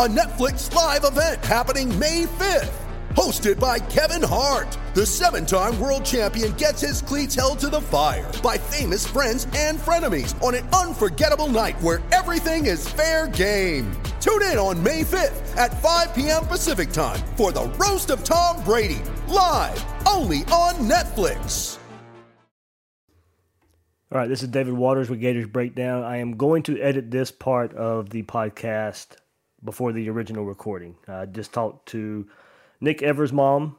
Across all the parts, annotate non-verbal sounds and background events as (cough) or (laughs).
a Netflix live event happening May 5th. Hosted by Kevin Hart, the seven time world champion gets his cleats held to the fire by famous friends and frenemies on an unforgettable night where everything is fair game. Tune in on May 5th at 5 p.m. Pacific time for the Roast of Tom Brady, live only on Netflix. All right, this is David Waters with Gators Breakdown. I am going to edit this part of the podcast before the original recording. I just talked to Nick Evers' mom,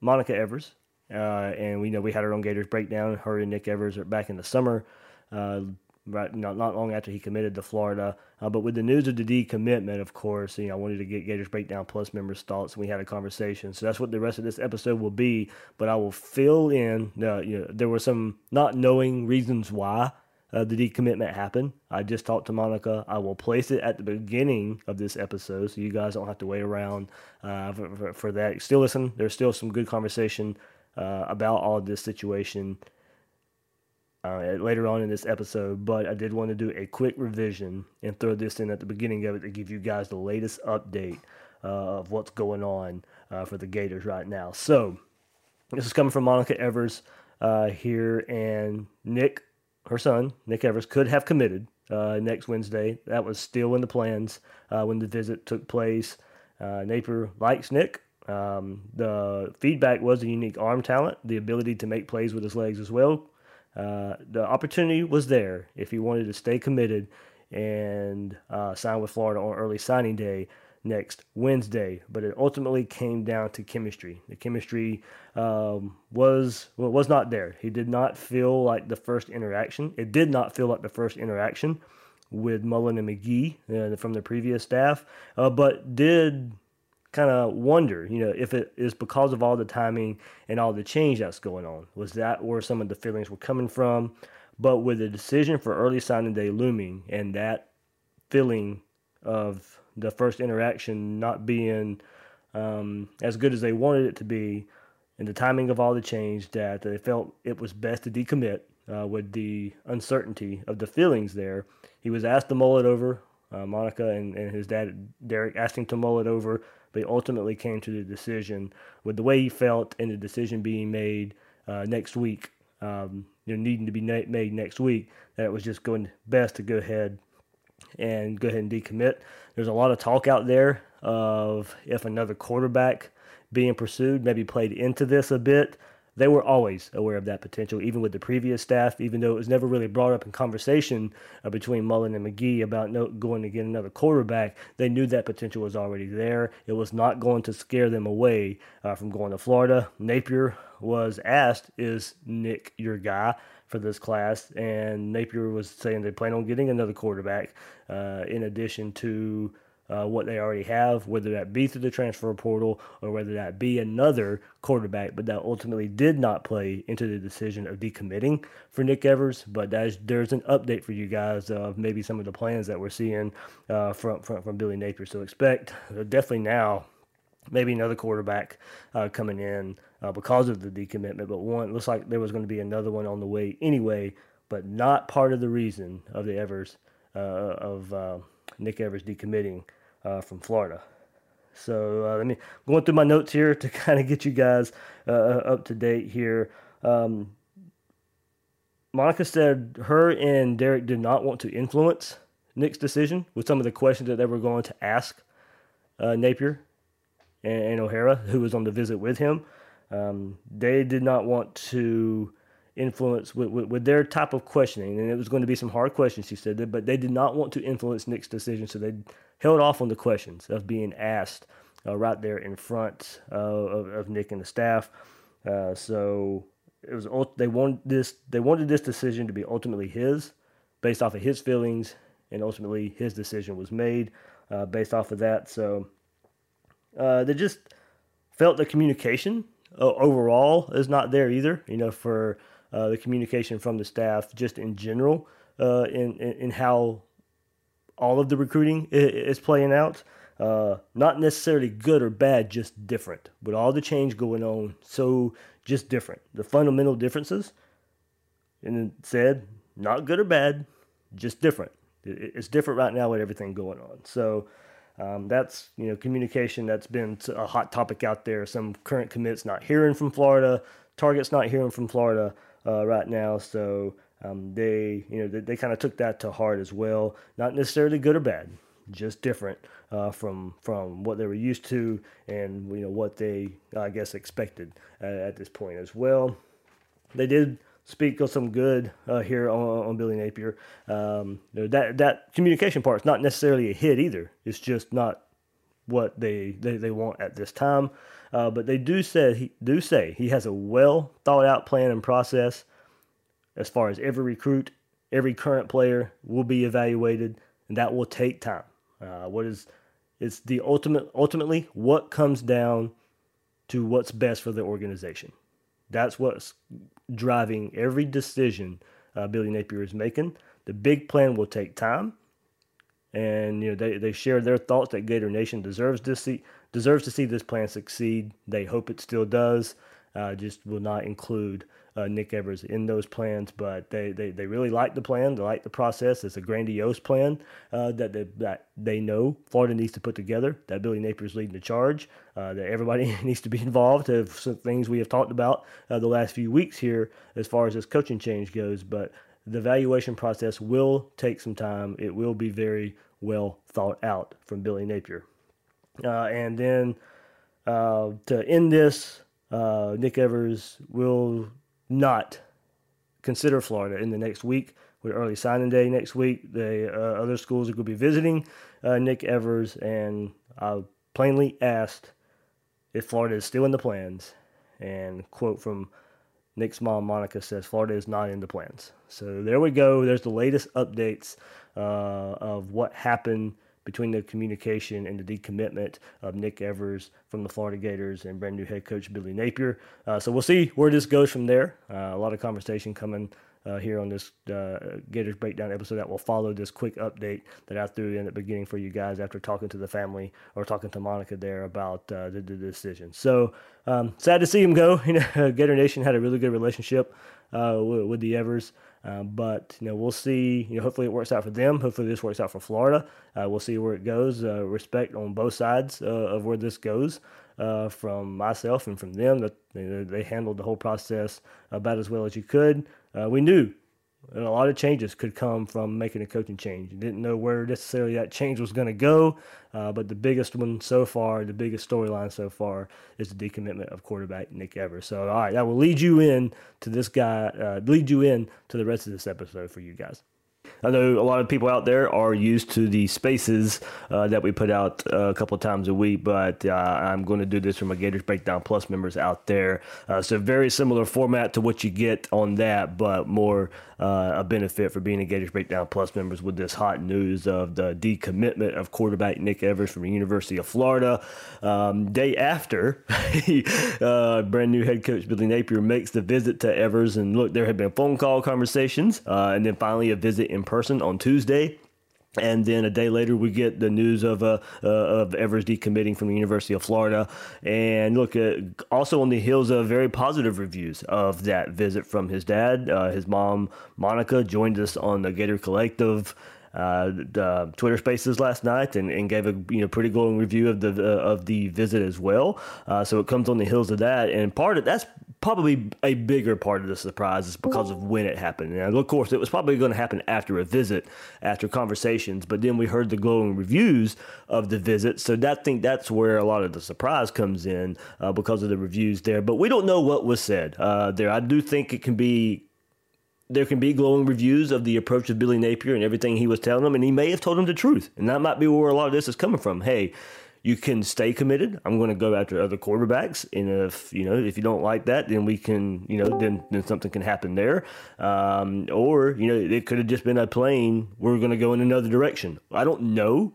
Monica Evers, uh, and we know we had her on Gators Breakdown. Her and Nick Evers are back in the summer, uh, right not, not long after he committed to Florida. Uh, but with the news of the decommitment, of course, you know, I wanted to get Gators Breakdown Plus members' thoughts, and we had a conversation. So that's what the rest of this episode will be. But I will fill in. Uh, you know, there were some not knowing reasons why uh, the decommitment happened. I just talked to Monica. I will place it at the beginning of this episode, so you guys don't have to wait around uh, for, for, for that. Still listen. There's still some good conversation uh, about all this situation uh, later on in this episode, but I did want to do a quick revision and throw this in at the beginning of it to give you guys the latest update uh, of what's going on uh, for the Gators right now. So, this is coming from Monica Evers here, and Nick, her son, Nick Evers, could have committed uh, next Wednesday. That was still in the plans uh, when the visit took place. Napier likes Nick. Um, the feedback was a unique arm talent, the ability to make plays with his legs as well. Uh, the opportunity was there if he wanted to stay committed and uh, sign with Florida on early signing day next Wednesday. But it ultimately came down to chemistry. The chemistry um, was well, was not there. He did not feel like the first interaction. It did not feel like the first interaction with Mullen and McGee uh, from the previous staff, uh, but did kind of wonder, you know, if it is because of all the timing and all the change that's going on. Was that where some of the feelings were coming from? But with the decision for early signing day looming and that feeling of the first interaction not being um, as good as they wanted it to be, and the timing of all the change, that they felt it was best to decommit uh, with the uncertainty of the feelings there. He was asked to mull it over. Uh, Monica and, and his dad, Derek, asked him to mull it over but he ultimately came to the decision with the way he felt and the decision being made uh, next week, um, you know, needing to be made next week, that it was just going best to go ahead and go ahead and decommit. There's a lot of talk out there of if another quarterback being pursued maybe played into this a bit they were always aware of that potential, even with the previous staff, even though it was never really brought up in conversation uh, between Mullen and McGee about no, going to get another quarterback. They knew that potential was already there. It was not going to scare them away uh, from going to Florida. Napier was asked, Is Nick your guy? For this class, and Napier was saying they plan on getting another quarterback uh, in addition to uh, what they already have, whether that be through the transfer portal or whether that be another quarterback, but that ultimately did not play into the decision of decommitting for Nick Evers. But there's, there's an update for you guys of maybe some of the plans that we're seeing uh, from, from, from Billy Napier. So expect uh, definitely now maybe another quarterback uh, coming in uh, because of the decommitment. But one looks like there was going to be another one on the way anyway, but not part of the reason of the Evers uh, of uh, Nick Evers decommitting uh, from Florida. So uh, let me going through my notes here to (laughs) kind of get you guys uh, up to date here. Um, Monica said her and Derek did not want to influence Nick's decision with some of the questions that they were going to ask Napier and, and, O'Hara, who was on the visit with him. Um, they did not want to influence with, with, with, their type of questioning, and it was going to be some hard questions, he said, but they did not want to influence Nick's decision, so they held off on the questions of being asked uh, right there in front uh, of, of, Nick and the staff. Uh, so it was they wanted this they wanted this decision to be ultimately his, based off of his feelings, and ultimately his decision was made uh, based off of that. So uh, they just felt the communication uh, overall is not there either. You know, for uh, the communication from the staff, just in general, uh, in, in, in how all of the recruiting is, playing out. Uh, not necessarily good or bad, just different. With all the change going on, so just different. The fundamental differences, and said, not good or bad, just different. It's different right now with everything going on. So um, that's you know communication that's been a hot topic out there. Some current commits not hearing from Florida, targets not hearing from Florida uh, right now. So um, they you know they, they kind of took that to heart as well. Not necessarily good or bad, just different uh, from from what they were used to and you know what they I guess expected uh, at this point as well. They did speak of some good uh, here on, on, Billy Napier. Um, that that communication part is not necessarily a hit either. It's just not what they they, they want at this time. Uh, but they do say he do say he has a well thought out plan and process as far as every recruit, every current player will be evaluated, and that will take time. Uh, what is it's the ultimate ultimately what comes down to what's best for the organization. That's what's driving every decision uh, Billy Napier is making. The big plan will take time, and you know they, they share their thoughts that Gator Nation deserves to see deserves to see this plan succeed. They hope it still does. Uh, just will not include uh, Nick Evers in those plans, but they, they, they really like the plan. They like the process. It's a grandiose plan uh, that, they, that they know Florida needs to put together, that Billy Napier is leading the charge, uh, that everybody (laughs) needs to be involved. Of some things we have talked about uh, the last few weeks here as far as this coaching change goes, but the evaluation process will take some time. It will be very well thought out from Billy Napier. Uh, and then uh, to end this, Nick Evers will not consider Florida in the next week with early signing day next week. The uh, other schools are going to be visiting uh, Nick Evers, and I plainly asked if Florida is still in the plans. And quote from Nick's mom, Monica, says Florida is not in the plans. So there we go. There's the latest updates uh, of what happened between the communication and the decommitment of Nick Evers from the Florida Gators and brand new head coach Billy Napier. Uh, so we'll see where this goes from there. Uh, a lot of conversation coming uh, here on this uh, Gators Breakdown episode that will follow this quick update that I threw in the beginning for you guys after talking to the family or talking to Monica there about uh, the, the, decision. So um, sad to see him go. (laughs) You know, Gator Nation had a really good relationship uh, with, with the Evers. Uh, but you know, we'll see. You know, hopefully it works out for them. Hopefully this works out for Florida. Uh, we'll see where it goes. Uh, respect on both sides uh, of where this goes. Uh, from myself and from them, that they handled the whole process about as well as you could. we knew and a lot of changes could come from making a coaching change. Didn't know where necessarily that change was going to go, uh, but the biggest one so far, the biggest storyline so far, is the decommitment of quarterback Nick Evers. So, all right, that will lead you in to this guy, uh, lead you in to the rest of this episode for you guys. I know a lot of people out there are used to the spaces uh, that we put out uh, a couple times a week, but uh, I'm going to do this for my Gators Breakdown Plus members out there. Uh, so, very similar format to what you get on that, but more uh, a benefit for being Gators Breakdown Plus members with this hot news of the decommitment of quarterback Nick Evers from the University of Florida. Um, day after, (laughs) uh, brand new head coach Billy Napier makes the visit to Evers, and look, there had been phone call conversations, and then finally a visit in person on Tuesday. And then a day later, we get the news of uh, uh, of Evers decommitting from the University of Florida. And look, uh, also on the heels of very positive reviews of that visit from his dad. Uh, his mom, Monica, joined us on the Gator Collective uh, the Twitter Spaces last night and, and gave a you know pretty glowing review of the uh, of the visit as well. Uh, so it comes on the heels of that, and part of that's probably a bigger part of the surprise is because of when it happened. And of course, it was probably going to happen after a visit, after conversations. But then we heard the glowing reviews of the visit, so that think that's where a lot of the surprise comes in uh, because of the reviews there. But we don't know what was said uh, there. I do think it can be there can be glowing reviews of the approach of Billy Napier and everything he was telling them, and he may have told them the truth. And that might be where a lot of this is coming from. Hey, You can stay committed. I'm going to go after other quarterbacks, and if you know if you don't like that, then we can you know then then something can happen there. Um, or you know it could have just been a plane. we're going to go in another direction. I don't know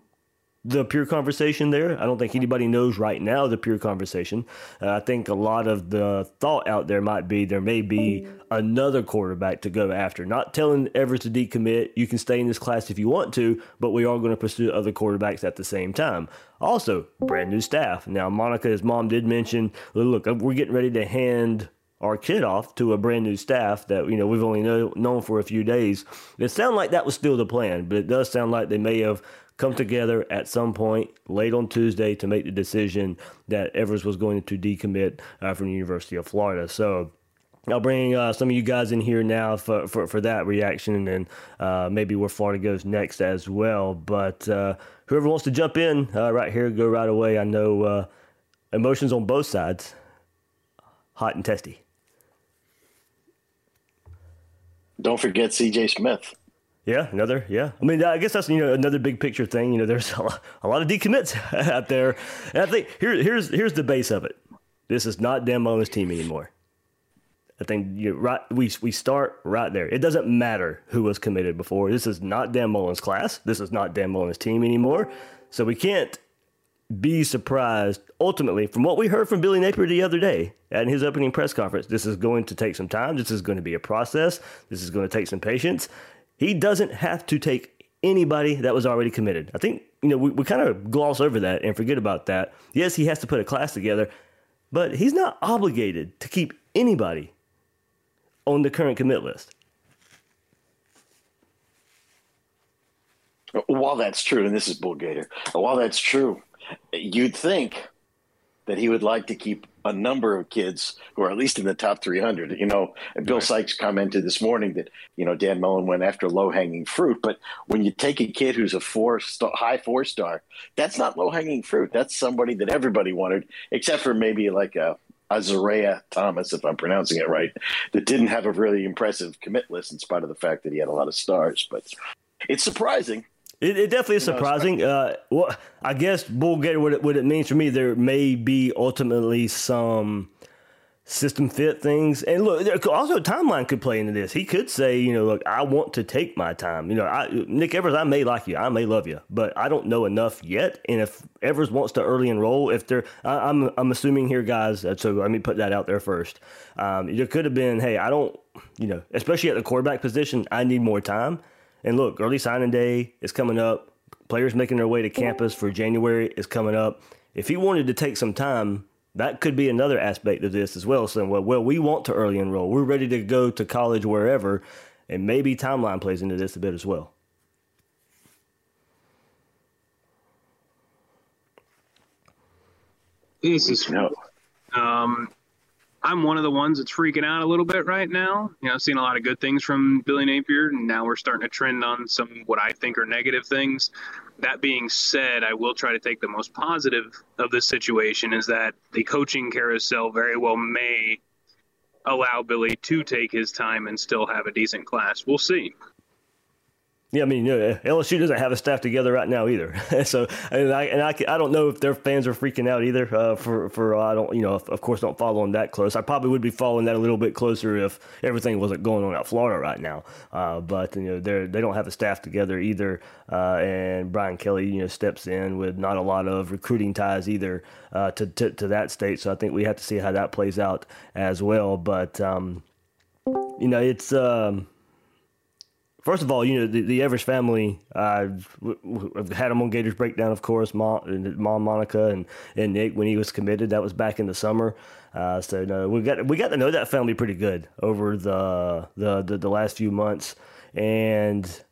the pure conversation there. I don't think anybody knows right now the pure conversation. Uh, I think a lot of the thought out there might be there may be another quarterback to go after. Not telling Evers to decommit. You can stay in this class if you want to, but we are going to pursue other quarterbacks at the same time. Also, brand new staff. Now, Monica, his mom did mention, look, we're getting ready to hand our kid off to a brand new staff that you know we've only know, known for a few days. It sounded like that was still the plan, but it does sound like they may have come together at some point late on Tuesday to make the decision that Evers was going to decommit uh, from the University of Florida. So. I'll bring uh, some of you guys in here now for, for, for that reaction and uh, maybe where Florida goes next as well. But uh, whoever wants to jump in uh, right here, go right away. I know uh, emotions on both sides, hot and testy. Don't forget C.J. Smith. Yeah, another. Yeah, I mean, I guess that's you know another big picture thing. You know, there's (laughs) a lot, a lot of decommits (laughs) out there, and I think here, here's here's the base of it. This is not Dan Mullen's team anymore. I think you right. We we start right there. It doesn't matter who was committed before. This is not Dan Mullen's class. This is not Dan Mullen's team anymore. So we can't be surprised. Ultimately, from what we heard from Billy Napier the other day at his opening press conference, this is going to take some time. This is going to be a process. This is going to take some patience. He doesn't have to take anybody that was already committed. I think, you know, we, we kind of gloss over that and forget about that. Yes, he has to put a class together, but he's not obligated to keep anybody on the current commit list. While that's true, and this is Bull Gator, while that's true, you'd think that he would like to keep a number of kids who are at least in the top 300. You know, Bill right. Sykes commented this morning that, you know, Dan Mullen went after low hanging fruit. But when you take a kid who's a four star, high four star, that's not low hanging fruit. That's somebody that everybody wanted, except for maybe like a, Azareye'h Thomas, if I'm pronouncing it right, that didn't have a really impressive commit list in spite of the fact that he had a lot of stars. But it's surprising it, it definitely is surprising. Uh, well, I guess Bull Gator, what it, what it means for me, there may be ultimately some system fit things. And look, also timeline could play into this. He could say, you know, look, I want to take my time. You know, I, Nick Evers, I may like you, I may love you, but I don't know enough yet. And if Evers wants to early enroll, if they're, I, am I'm, I'm assuming here, guys. So let me put that out there first. Um, it could have been, hey, I don't, you know, especially at the quarterback position, I need more time. And look, early signing day is coming up. Players making their way to campus for January is coming up. If he wanted to take some time, that could be another aspect of this as well. Saying, well, well, we want to early enroll. We're ready to go to college wherever, and maybe timeline plays into this a bit as well. This is um, I'm one of the ones that's freaking out a little bit right now. You know, I've seen a lot of good things from Billy Napier, and now we're starting to trend on some what I think are negative things. That being said, I will try to take the most positive of this situation is that the coaching carousel very well may allow Billy to take his time and still have a decent class. We'll see. Yeah, I mean, LSU doesn't have a staff together right now either. (laughs) so, and I and I, I don't know if their fans are freaking out either. Uh, for for uh, I don't, you know, of, of course, don't follow them that close. I probably would be following that a little bit closer if everything wasn't going on at Florida right now. Uh, but you know, they they don't have a staff together either. Uh, and Brian Kelly, you know, steps in with not a lot of recruiting ties either uh, to, to to that state. So I think we have to see how that plays out as well. But um, you know, it's. Um, First of all, you know the, the Evers family. Uh, I've had them on Gators Breakdown, of course. Mom, mom Monica, and, and Nick when he was committed. That was back in the summer. Uh, so no, we got we got to know that family pretty good over the the the, the last few months, and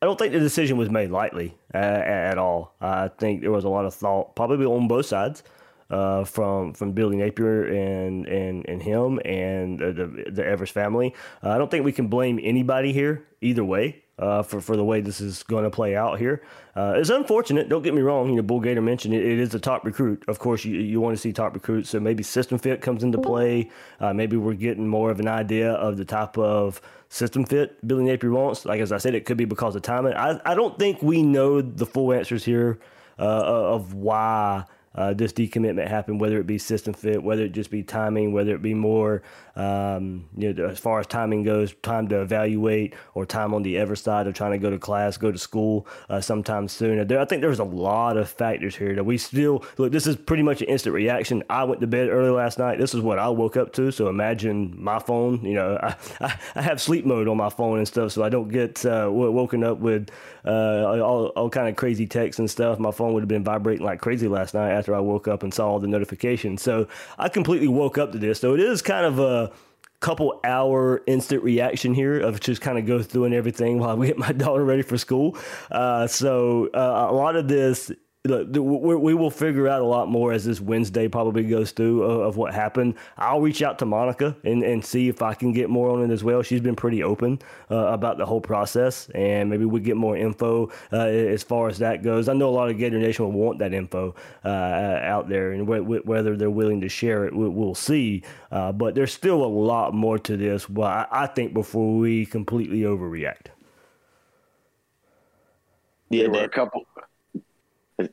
I don't think the decision was made lightly uh, at all. I think there was a lot of thought, probably on both sides uh, from from Billy Napier and and and him and the the Evers family. Uh, I don't think we can blame anybody here either way. Uh, for, for the way this is going to play out here. Uh, it's unfortunate. Don't get me wrong. You know, Bull Gator mentioned it, it is a top recruit. Of course, you, you want to see top recruits. So maybe system fit comes into play. Uh, maybe we're getting more of an idea of the type of system fit Billy Napier wants. Like as I said, it could be because of timing. I, I don't think we know the full answers here uh, of why uh, this decommitment happened, whether it be system fit, whether it just be timing, whether it be more, um, you know, as far as timing goes, time to evaluate or time on the ever side of trying to go to class, go to school uh, sometime soon. There, I think there's a lot of factors here that we still look. This is pretty much an instant reaction. I went to bed early last night. This is what I woke up to. So imagine my phone. You know, I, (laughs) I, I have sleep mode on my phone and stuff, so I don't get uh, woken up with uh, all, all kind of crazy texts and stuff. My phone would have been vibrating like crazy last night after I woke up and saw all the notifications. So I completely woke up to this. So it is kind of a couple hour instant reaction here of just kind of go through and everything while we get my (laughs) daughter ready for school. Uh, so uh, a lot of this we will figure out a lot more as this Wednesday probably goes through of, of, what happened. I'll reach out to Monica and, and see if I can get more on it as well. She's been pretty open uh, about the whole process, and maybe we get more info uh, as far as that goes. I know a lot of Gator Nation will want that info uh, out there, and wh- whether they're willing to share it, we'll see. Uh, but there's still a lot more to this. Well, I, I think before we completely overreact. Yeah, there were a couple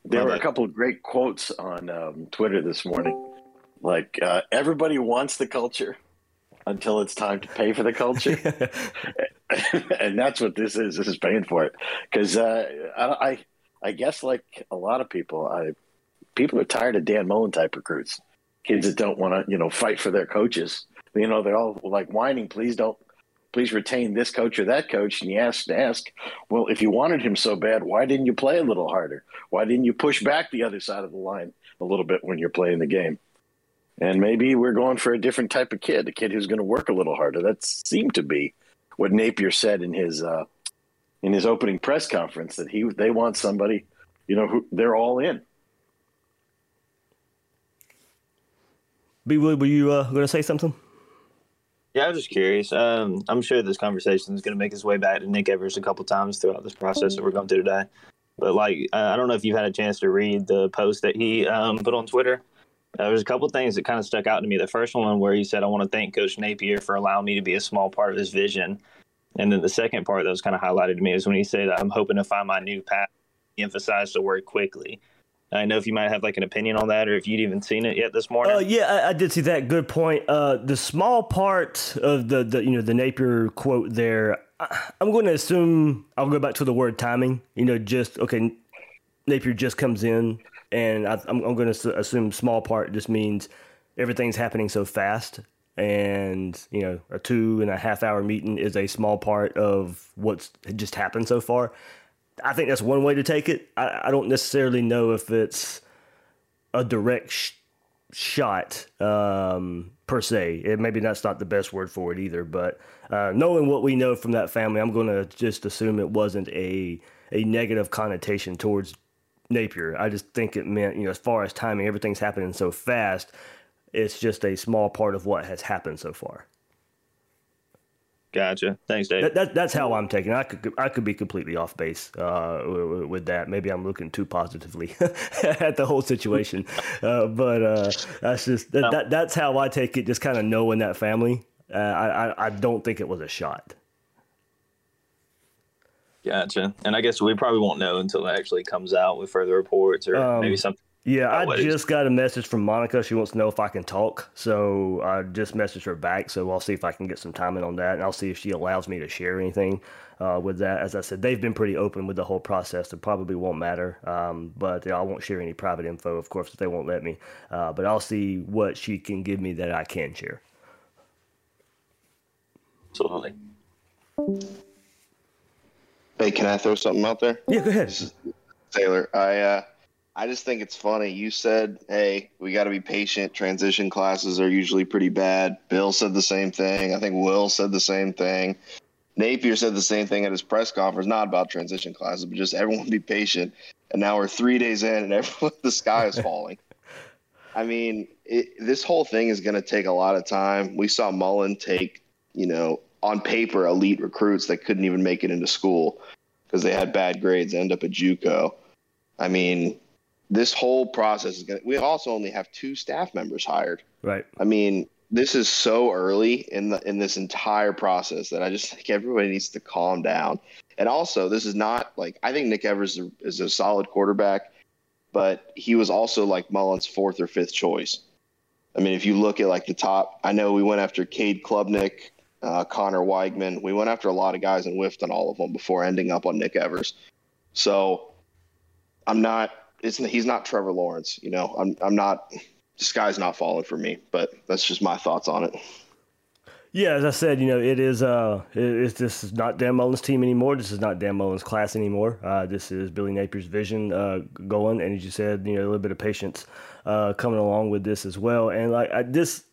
there were a couple of great quotes on um, Twitter this morning. Like, uh, everybody wants the culture until it's time to pay for the culture. (laughs) (laughs) and that's what this is. This is paying for it. Because uh, I, I, I guess, like a lot of people, I, people are tired of Dan Mullen type recruits. Kids that don't want to, you know, fight for their coaches. You know, they're all like whining, please don't please retain this coach or that coach. And you ask to ask, well, if you wanted him so bad, why didn't you play a little harder? Why didn't you push back the other side of the line a little bit when you're playing the game? And maybe we're going for a different type of kid, a kid who's going to work a little harder. That seemed to be what Napier said in his uh, in his opening press conference that he they want somebody, you know, who they're all in. B. Were you uh, going to say something? Yeah, I was just curious. Um, I'm sure this conversation is going to make its way back to Nick Evers a couple times throughout this process that we're going through today. But like, I don't know if you've had a chance to read the post that he um, put on Twitter. Uh, there was a couple things that kind of stuck out to me. The first one where he said, "I want to thank Coach Napier for allowing me to be a small part of his vision." And then the second part that was kind of highlighted to me is when he said, "I'm hoping to find my new path." He emphasized the word quickly. I know if you might have like an opinion on that, or if you'd even seen it yet this morning. Uh, yeah, I, I, did see that. Good point. Uh, the small part of the, the you know the Napier quote there, I, I'm going to assume I'll go back to the word timing. You know, just okay. Napier just comes in, and I, am going to assume small part just means everything's happening so fast, and you know a two and a half hour meeting is a small part of what's just happened so far. I think that's one way to take it. I, I don't necessarily know if it's a direct sh- shot um, per se. It, maybe that's not the best word for it either. But uh, knowing what we know from that family, I'm going to just assume it wasn't a a negative connotation towards Napier. I just think it meant, you know, as far as timing, everything's happening so fast. It's just a small part of what has happened so far. Gotcha. Thanks, Dave. That, that, that's how I'm taking. It. I could I could be completely off base uh, with, with, that. Maybe I'm looking too positively (laughs) at the whole situation, (laughs) uh, but uh, that's just that, that, that's how I take it. Just kind of knowing that family. Uh, I I don't think it was a shot. Gotcha. And I guess we probably won't know until it actually comes out with further reports or um, maybe something yeah, I just got a message from Monica. She wants to know if I can talk. So I just messaged her back. So I'll see if I can get some time in on that. And I'll see if she allows me to share anything uh, with that. As I said, they've been pretty open with the whole process. It probably won't matter. Um, but I won't share any private info, of course, if they won't let me. Uh, but I'll see what she can give me that I can share. Absolutely. Hey, can I throw something out there? Yeah, go ahead. Taylor, I, uh, I just think it's funny. You said, "Hey, we got to be patient. Transition classes are usually pretty bad." Bill said the same thing. I think Will said the same thing. Napier said the same thing at his press conference, not about transition classes, but just everyone be patient. And now we're three days in, and everyone, (laughs) the sky is falling. I mean, it, this whole thing is going to take a lot of time. We saw Mullen take, you know, on paper, elite recruits that couldn't even make it into school because they had bad grades, end up at JUCO. I mean, this whole process is going to, we also only have two staff members hired. Right. I mean, this is so early in the, in this entire process that I just think everybody needs to calm down. And also, this is not like, I think Nick Evers is a, is a solid quarterback. but he was also like Mullen's fourth or fifth choice. I mean, if you look at like the top, I know we went after Cade Klubnik, uh, Conner Weigman. We went after a lot of guys and whiffed on all of them before ending up on Nick Evers. So I'm not. It's, he's not Trevor Lawrence. You know, I'm. I'm not. The sky's not falling for me. But that's just my thoughts on it. Yeah, as I said, you know, it is. Uh, it, it's this is not Dan Mullen's team anymore. This is not Dan Mullen's class anymore. Uh, this is Billy Napier's vision uh, going, and as you said, you know, a little bit of patience uh, coming along with this as well. And like I, this,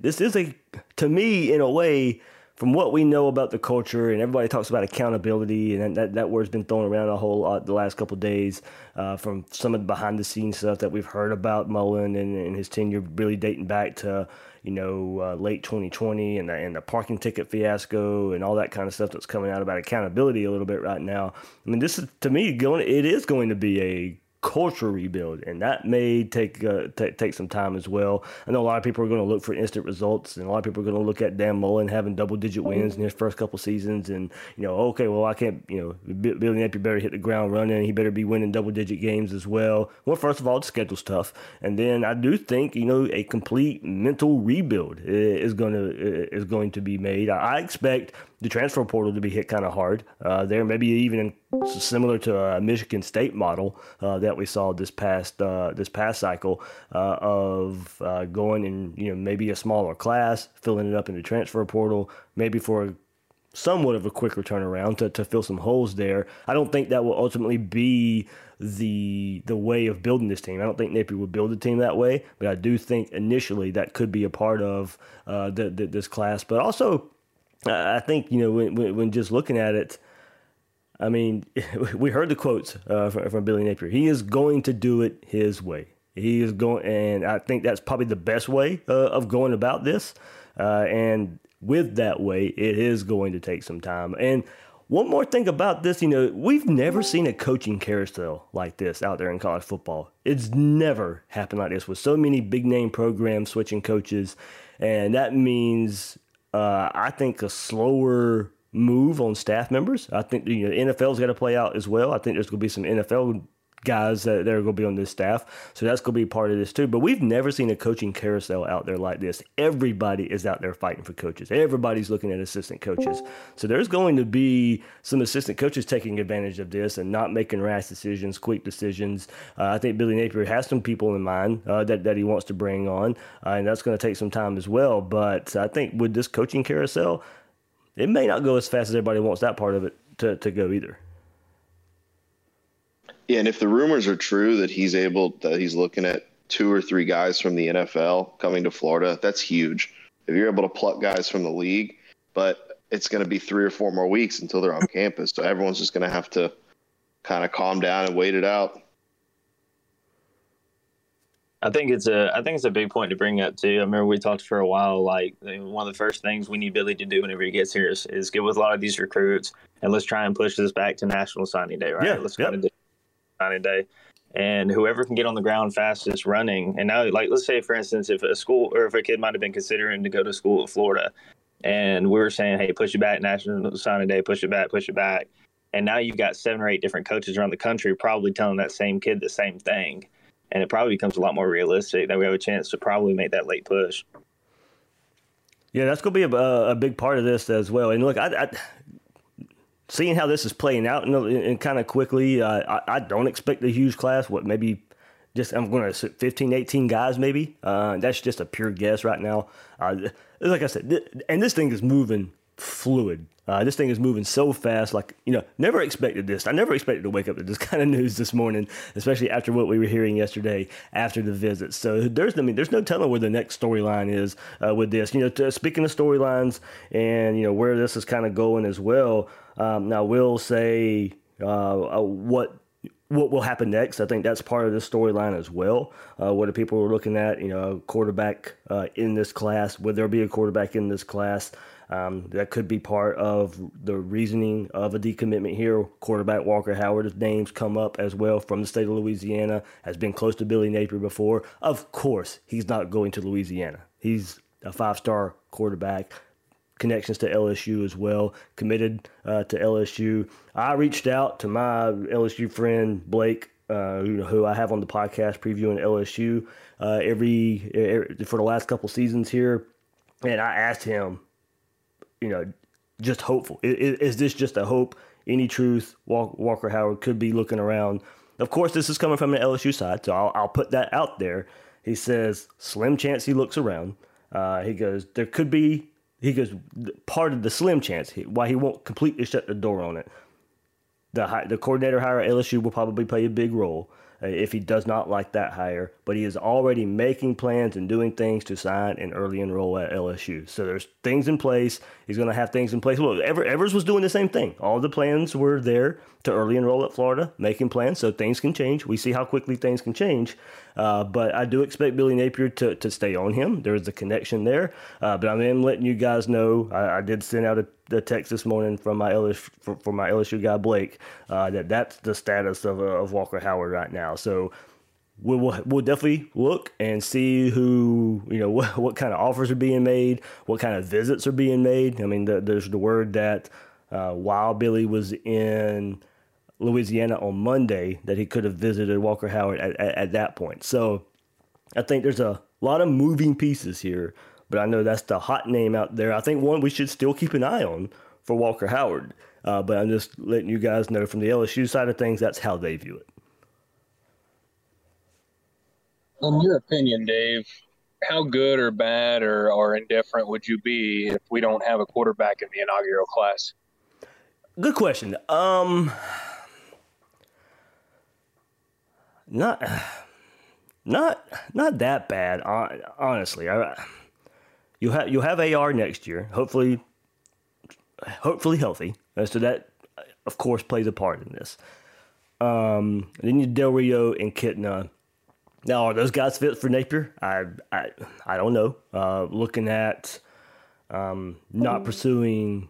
this is a to me in a way from what we know about the culture, and everybody talks about accountability, and that, that word's been thrown around a whole lot the last couple days uh, from some of the behind the scenes stuff that we've heard about Mullen and, and his tenure really dating back to you know, uh, late 2020 and the, and the parking ticket fiasco and all that kind of stuff that's coming out about accountability a little bit right now. I mean, this is to me going. It is going to be a culture rebuild, and that may take uh, t- take some time as well. I know a lot of people are going to look for instant results, and a lot of people are going to look at Dan Mullen having double digit mm-hmm. wins in his first couple seasons, and you know, okay, well, I can't, you know, Billy Napier better hit the ground running. He better be winning double digit games as well. Well, first of all, the schedule's tough, and then I do think you know a complete mental rebuild eh, is going to eh, is going to be made. I expect the transfer portal to be hit kind of hard uh, there, maybe even similar to a Michigan State model uh, that we saw this past uh, this past cycle uh, of uh, going in you know maybe a smaller class, filling it up in the transfer portal, maybe for a, somewhat of a quicker turnaround to, to fill some holes there. I don't think that will ultimately be the the way of building this team. I don't think Napier would build a team that way, but I do think initially that could be a part of uh, the, the, this class. But also I think you know when, when just looking at it, I mean, (laughs) we heard the quotes uh, from, from, Billy Napier. He is going to do it his way. He is going, and I think that's probably the best way uh, of going about this. Uh, and with that way, it is going to take some time. And one more thing about this, you know, we've never seen a coaching carousel like this out there in college football. It's never happened like this with so many big name programs switching coaches. And that means uh, I think a slower move on staff members. I think you know, NFL's got to play out as well. I think there's going to be some NFL guys that, are going to be on this staff. So that's going to be part of this too. But we've never seen a coaching carousel out there like this. Everybody is out there fighting for coaches. Everybody's looking at assistant coaches. So there's going to be some assistant coaches taking advantage of this and not making rash decisions, quick decisions. Uh, I think Billy Napier has some people in mind uh, that, that he wants to bring on, uh, and that's going to take some time as well. But I think with this coaching carousel, it may not go as fast as everybody wants that part of it to, to go either. Yeah, and if the rumors are true that he's able that he's looking at two or three guys from the NFL coming to Florida, that's huge. If you're able to pluck guys from the league, but it's going to be three or four more weeks until they're on campus, so everyone's just going to have to kind of calm down and wait it out. I think it's a I think it's a big point to bring up too. I remember we talked for a while. Like one of the first things we need Billy to do whenever he gets here is, is get with a lot of these recruits and let's try and push this back to National Signing Day. Right? Yeah, let's yep. kind of do signing day. And whoever can get on the ground fastest running. And now, like, let's say, for instance, if a school or if a kid might have been considering to go to school in Florida, and we were saying, hey, push it back, National Signing Day, push it back, push it back. And now you've got seven or eight different coaches around the country probably telling that same kid the same thing. And it probably becomes a lot more realistic that we have a chance to probably make that late push. Yeah, that's going to be a, a big part of this as well. And look, I, I seeing how this is playing out and, and kind of quickly, uh, I, I, don't expect a huge class. What maybe just I'm going to 15, 18 guys maybe. Uh, that's just a pure guess right now. Uh, like I said, th- and this thing is moving fluid. Uh, this thing is moving so fast. Like you know, never expected this. I never expected to wake up to this (laughs) kind of news this morning, especially after what we were hearing yesterday after the visit. So there's, I mean, there's no telling where the next storyline is uh, with this. You know, speaking of storylines and you know where this is kind of going as well. Um, now, we'll say uh, uh, what what will happen next. I think that's part of the storyline as well. Uh, what are people looking at? You know, quarterback uh, in this class. Would there be a quarterback in this class? Um, that could be part of the reasoning of a decommitment here. Quarterback Walker Howard's names come up as well from the state of Louisiana. Has been close to Billy Napier before. Of course, he's not going to Louisiana. He's a five-star quarterback connections to LSU as well, committed uh, to LSU. I reached out to my LSU friend Blake uh, who, I have on the podcast previewing LSU uh, every, every for the last couple seasons here, and I asked him, you know, just hopeful. Is, is this just a hope? Any truth? Walker Howard could be looking around. Of course, this is coming from the LSU side, so I'll, I'll put that out there. He says, slim chance he looks around. Uh, he goes, there could be, he goes, part of the slim chance why he won't completely shut the door on it. The, the coordinator hire at LSU will probably play a big role. Uh, if he does not like that hire, but he is already making plans and doing things to sign and early enroll at LSU. So there's things in place. He's going to have things in place. Well, Ever, Evers was doing the same thing. All the plans were there to early enroll at Florida, making plans. So things can change. We see how quickly things can change. Uh, but I do expect Billy Napier to, to stay on him. There is a connection there. Uh, but I'm letting you guys know. I, I did send out a, a, text this morning from my LSU, for, for my LSU guy Blake uh, that that's the status of, of Walker Howard right now. So we'll, we'll, we'll definitely look and see who you know (laughs) what, what kind of offers are being made, what kind of visits are being made. I mean, the, there's the word that uh, while Billy was in Louisiana on Monday that he could have visited Walker Howard at, at, at, that point. So I think there's a lot of moving pieces here, but I know that's the hot name out there. I think one we should still keep an eye on for Walker Howard. Uh, but I'm just letting you guys know from the LSU side of things, that's how they view it. In your opinion, Dave, how good or bad or, or indifferent would you be if we don't have a quarterback in the inaugural class? Good question. Um, not (sighs) not not that bad honestly. I, you have you have ar next year hopefully hopefully healthy. So that of course plays a part in this. Um, then you del rio and kitna. Now are those guys fit for napier i i, I don't know. Uh, looking at um, not pursuing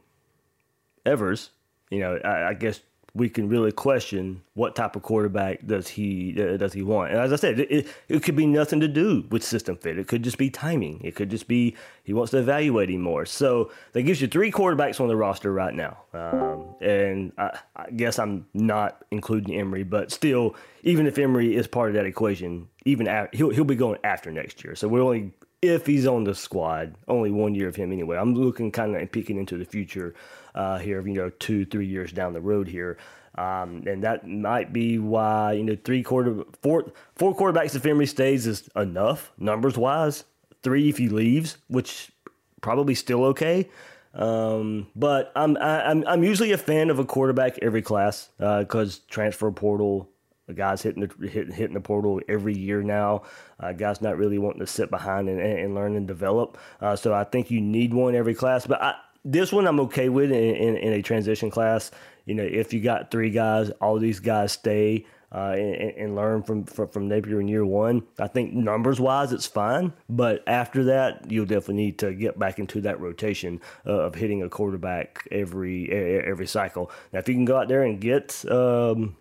evers you know I, I guess we can really question what type of quarterback does he uh, does he want. And as I said, it, it could be nothing to do with system fit. It could just be timing. It could just be he wants to evaluate him more. So that gives you three quarterbacks on the roster right now. Um, and I, I, guess I'm not including Emory, but still, even if Emory is part of that equation, even after, he'll he'll be going after next year. So we're only if he's on the squad, only one year of him anyway. I'm looking kind of peeking into the future uh, here, you know, two, three years down the road here. Um, and that might be why, you know, three quarter, four, four quarterbacks if Emory stays is enough numbers wise. Three if he leaves, which probably still okay. Um, but I'm, I, am i I'm usually a fan of a quarterback every class because uh, transfer portal guys hitting the hitting, hitting the portal every year now. Uh, guys not really wanting to sit behind and, and learn and develop. Uh, so I think you need one every class. But I, this one I'm okay with in, in, in, a transition class. You know, if you got three guys, all these guys stay uh, and, and, learn from, from, from Napier in year one. I think numbers wise, it's fine. But after that, you'll definitely need to get back into that rotation of hitting a quarterback every every cycle. Now, if you can go out there and get um,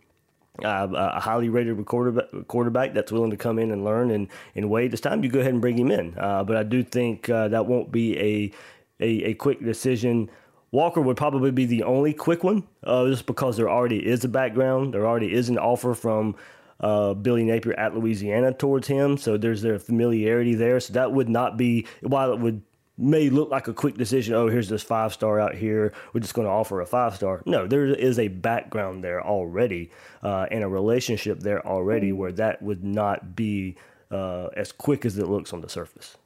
uh, a highly rated quarterback, quarterback that's willing to come in and learn and, and wait, it's time you go ahead and bring him in. Uh, but I do think uh, that won't be a a, a quick decision. Walker would probably be the only quick one, uh, just because there already is a background. There already is an offer from uh, Billy Napier at Louisiana towards him, so there's their familiarity there. So that would not be while it would may look like a quick decision. Oh, here's this five star out here. We're just going to offer a five star. No, there is a background there already uh, and a relationship there already where that would not be uh, as quick as it looks on the surface.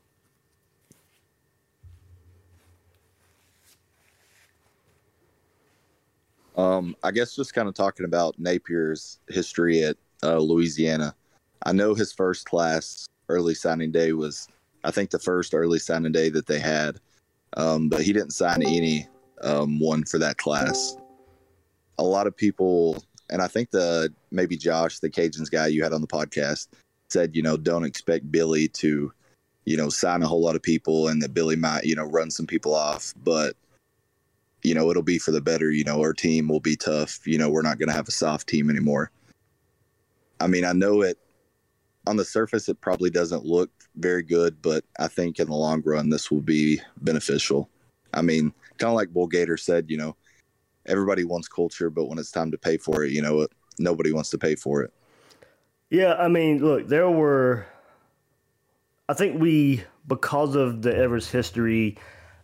Um, I guess just kind of talking about Napier's history at uh, Louisiana. I know his first class early signing day was, I think, the first early signing day that they had, um, but he didn't sign any um, one for that class. A lot of people, and I think the maybe Josh, the Cajuns guy you had on the podcast, said, you know, don't expect Billy to, you know, sign a whole lot of people and that Billy might, you know, run some people off, but you know, it'll be for the better. You know, our team will be tough. You know, we're not going to have a soft team anymore. I mean, I know it on the surface, it probably doesn't look very good, but I think in the long run, this will be beneficial. I mean, kind of like Bull Gator said, you know, everybody wants culture, but when it's time to pay for it, you know, nobody wants to pay for it. Yeah, I mean, look, there were. I think we, because of the Evers history,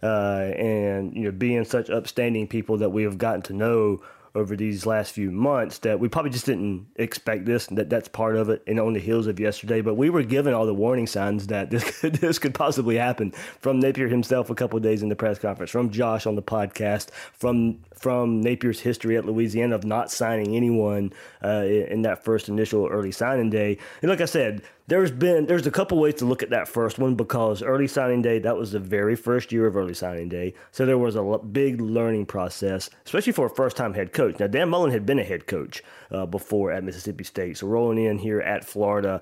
uh, and you know, being such upstanding people that we have gotten to know over these last few months that we probably just didn't expect this that that's part of it and on the heels of yesterday. But we were given all the warning signs that this (laughs) could, this could possibly happen from Napier himself a couple days in the press conference from Josh on the podcast from from Napier's history at Louisiana of not signing anyone uh, in that first initial early signing day. And like I said there's been there's a couple ways to look at that first one because early signing day that was the very first year of early signing day. So there was a big learning process especially for a first time head coach. Now dan mullen had been a head coach uh, before at mississippi state. So rolling in here at florida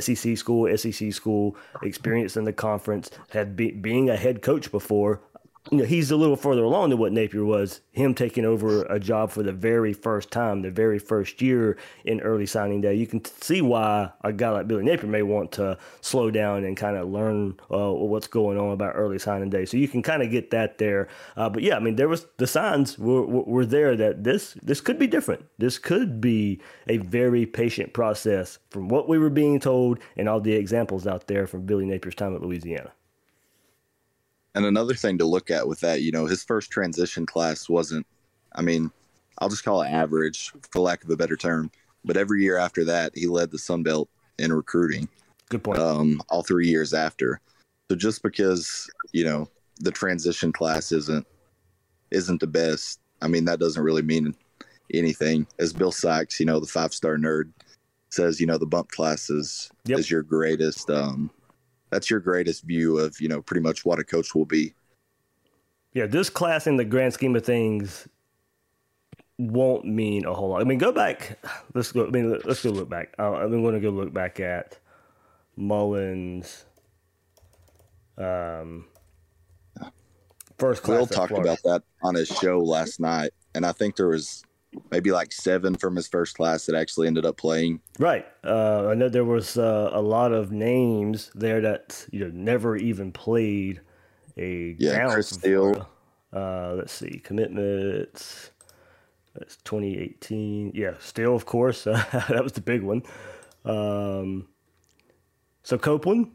SEC school, SEC school, experience in the conference, had be, being a head coach before you know, he's a little further along than what Napier was. Him taking over a job for the very first time, the very first year in early signing day. You can see why a guy like Billy Napier may want to slow down and kind of learn uh, what's going on about early signing day. So you can kind of get that there. Uh, but yeah, I mean, there was the signs were, were there that this this could be different. This could be a very patient process from what we were being told and all the examples out there from Billy Napier's time at Louisiana. And another thing to look at with that, you know, his first transition class wasn't, I mean, I'll just call it average for lack of a better term. But every year after that, he led the Sun Belt in recruiting. Good point. Um, all three years after. So just because, you know, the transition class isn't isn't the best, I mean, that doesn't really mean anything. As Bill Sykes, you know, the five star nerd says, you know, the bump class is yep. is your greatest um that's your greatest view of you know pretty much what a coach will be. Yeah, this class in the grand scheme of things won't mean a whole lot. I mean, go back. Let's go. I mean, let's go look back. Uh, I'm going to go look back at Mullen's. Um, first class. Will talked about that on his show last night, and I think there was maybe like seven from his first class that actually ended up playing. Right. Uh, I know there was uh, a lot of names there that you know never even played a yeah. Chris Steele. Uh, let's see commitments. That's 2018. Yeah, Steele, of course. (laughs) that was the big one. Um, so Copeland,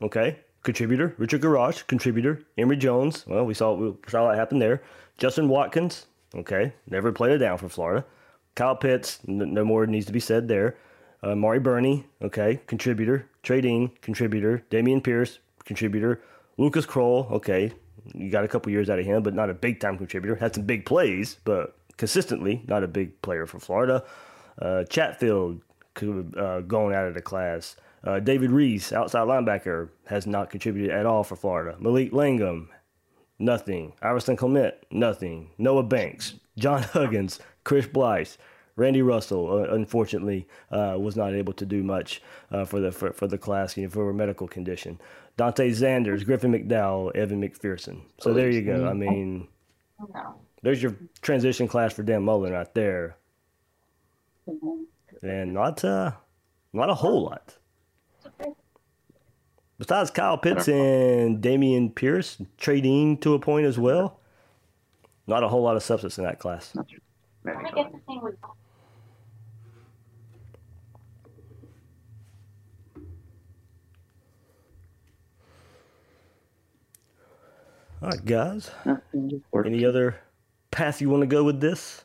okay, contributor. Richard Gouraige, contributor. Emory Jones. Well, we saw we saw what happened there. Justin Watkins, Okay, never played it down for Florida. Kyle Pitts, n- no more needs to be said there. Uh, Mari Burney, okay, contributor. Dean, contributor. Dameon Pierce, contributor. Lucas Krull, okay, you got a couple years out of him, but not a big time contributor. Had some big plays, but consistently not a big player for Florida. Uh, Chatfield, uh, going out of the class. Uh, David Reese, outside linebacker, has not contributed at all for Florida. Malik Langham nothing. Iverson Clement, nothing. Noah Banks, John (laughs) Huggins, Chris Bleich, Randy Russell, uh, unfortunately, uh, was not able to do much uh, for the for, for, the class you know, for a medical condition. Dante Zanders, Griffin McDowell, Evan McPherson. So there you go. I mean, there's your transition class for Dan Mullen right there, and not uh, not a whole lot. Besides Kyle Pitts and Dameon Pierce, trading to a point as well. Not a whole lot of substance in that class. All right, guys. Any other path you want to go with this?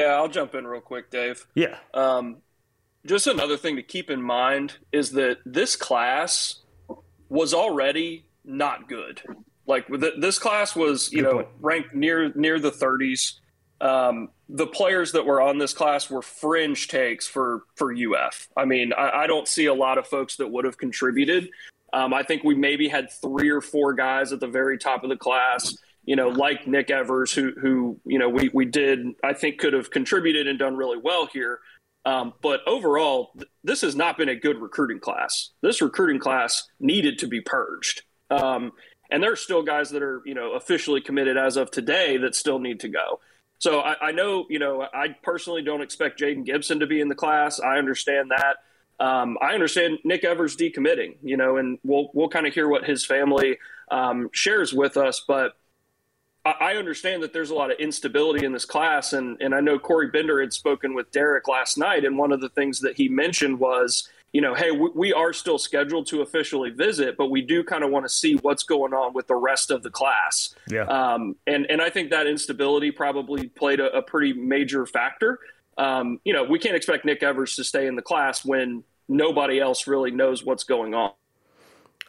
Yeah, I'll jump in real quick, Dave. Yeah. Um, just another thing to keep in mind is that this class was already not good. Like this class was, you good know, point. ranked near near the 30s. Um, the players that were on this class were fringe takes for for UF. I mean, I, I don't see a lot of folks that would have contributed. Um, I think we maybe had three or four guys at the very top of the class, you know, like Nick Evers, who who you know we we did I think could have contributed and done really well here. Um, but overall, th- this has not been a good recruiting class. This recruiting class needed to be purged. Um, and there are still guys that are, you know, officially committed as of today that still need to go. So I, I know, you know, I personally don't expect Jayden Gibson to be in the class. I understand that. Um, I understand Nick Evers decommitting, you know, and we'll we'll kind of hear what his family um, shares with us. But I, understand that there's a lot of instability in this class, and and I know Corey Bender had spoken with Derek last night, and one of the things that he mentioned was you know, hey, we, we, are still scheduled to officially visit, but we do kind of want to see what's going on with the rest of the class. Yeah. Um, and and I think that instability probably played a, a pretty major factor. Um, you know, we can't expect Nick Evers to stay in the class when nobody else really knows what's going on.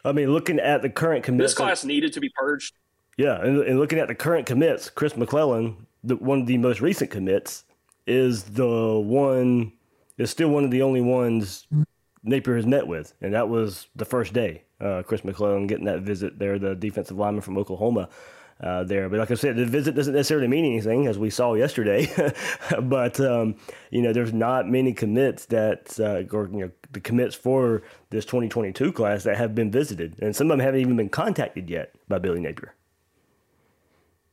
I mean, looking at the current commits, this class needed to be purged. Yeah, and, and looking at the current commits, Chris McClellan, the, one of the most recent commits, is the one is still one of the only ones Napier has met with, and that was the first day. Uh, Chris McClellan getting that visit there, the defensive lineman from Oklahoma. Uh, there, but like I said, the visit doesn't necessarily mean anything, as we saw yesterday. (laughs) but um, you know, there's not many commits that, uh, or you know, the commits for this 2022 class that have been visited, and some of them haven't even been contacted yet by Billy Napier.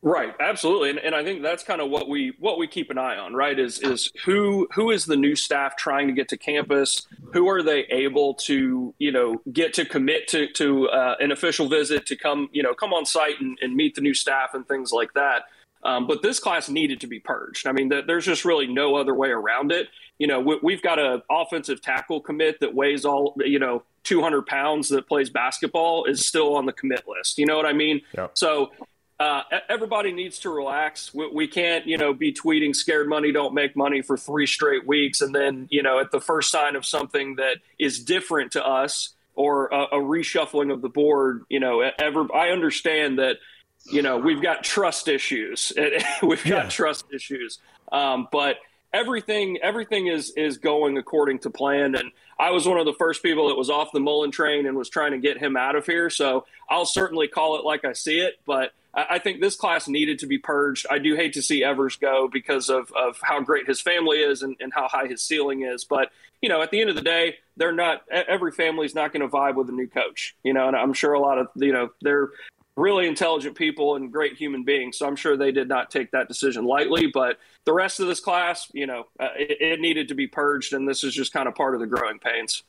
Right, absolutely, and, and I think that's kind of what we what we keep an eye on. Right, is is who who is the new staff trying to get to campus? Who are they able to you know get to commit to to uh, an official visit to come you know come on site and, and meet the new staff and things like that. Um, but this class needed to be purged. I mean, there's just really no other way around it. You know, we, have got an offensive tackle commit that weighs all you know 200 pounds that plays basketball is still on the commit list. You know what I mean? Yep. So uh, everybody needs to relax. We, we, can't, you know, be tweeting "scared money don't make money" for three straight weeks, and then, you know, at the first sign of something that is different to us or a, a reshuffling of the board, you know, ever. I understand that, you know, we've got trust issues. (laughs) we've got yeah. trust issues, um, but everything everything is is going according to plan and I was one of the first people that was off the Mullen train and was trying to get him out of here so I'll certainly call it like I see it but I think this class needed to be purged. I do hate to see Evers go because of, of how great his family is and, and how high his ceiling is. But, you know, at the end of the day, they're not, every family's not going to vibe with a new coach, you know, and I'm sure a lot of, you know, they're really intelligent people and great human beings. So I'm sure they did not take that decision lightly. But the rest of this class, you know, uh, it, it needed to be purged. And this is just kind of part of the growing pains.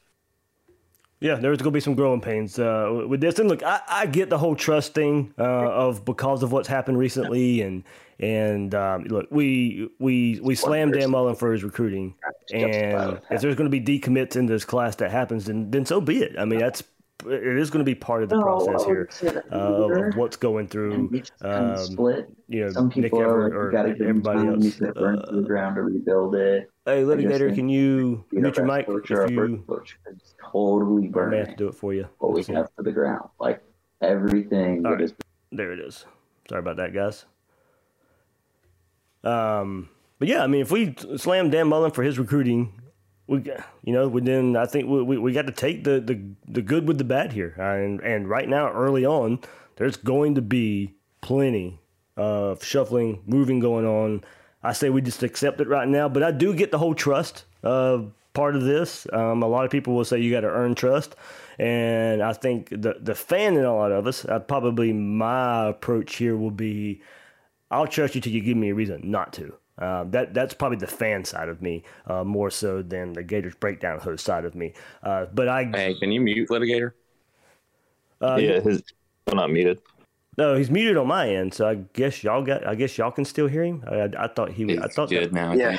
Yeah, there's going to be some growing pains uh, with this. And look, I, I get the whole trust thing uh, of because of what's happened recently, and and um, look, we we we slammed Dan Mullen for his recruiting, and if there's going to be decommits in this class that happens, then then so be it. I mean, that's it is going to be part of the process here uh, of what's going through. Um, split. You know, some people Nick are Ever, like, you got to everybody else. You can burn to the Uh, ground to rebuild it. hey, I litigator, can you being mute your mic or if you? first coach could totally I burn may have to do it for you. what we have to the ground. Like everything All that right. is There it is. Sorry about that, guys. Um, but yeah, I mean, if we slam Dan Mullen for his recruiting, we you know, then I think we, we, we got to take the, the the good with the bad here, and and right now, early on, there's going to be plenty of shuffling, moving going on. I say we just accept it right now, but I do get the whole trust uh, part of this. Um, a lot of people will say you got to earn trust, and I think the the fan in a lot of us, uh, probably my approach here will be, I'll trust you till you give me a reason not to. Um, that that's probably the fan side of me uh, more so than the Gators breakdown host side of me. Uh, but I Hey, can you mute litigator? uh, yeah, his well, not muted. no, he's muted on my end, so I guess y'all got. I guess y'all can still hear him. I, I, I thought he. was I thought that, Yeah.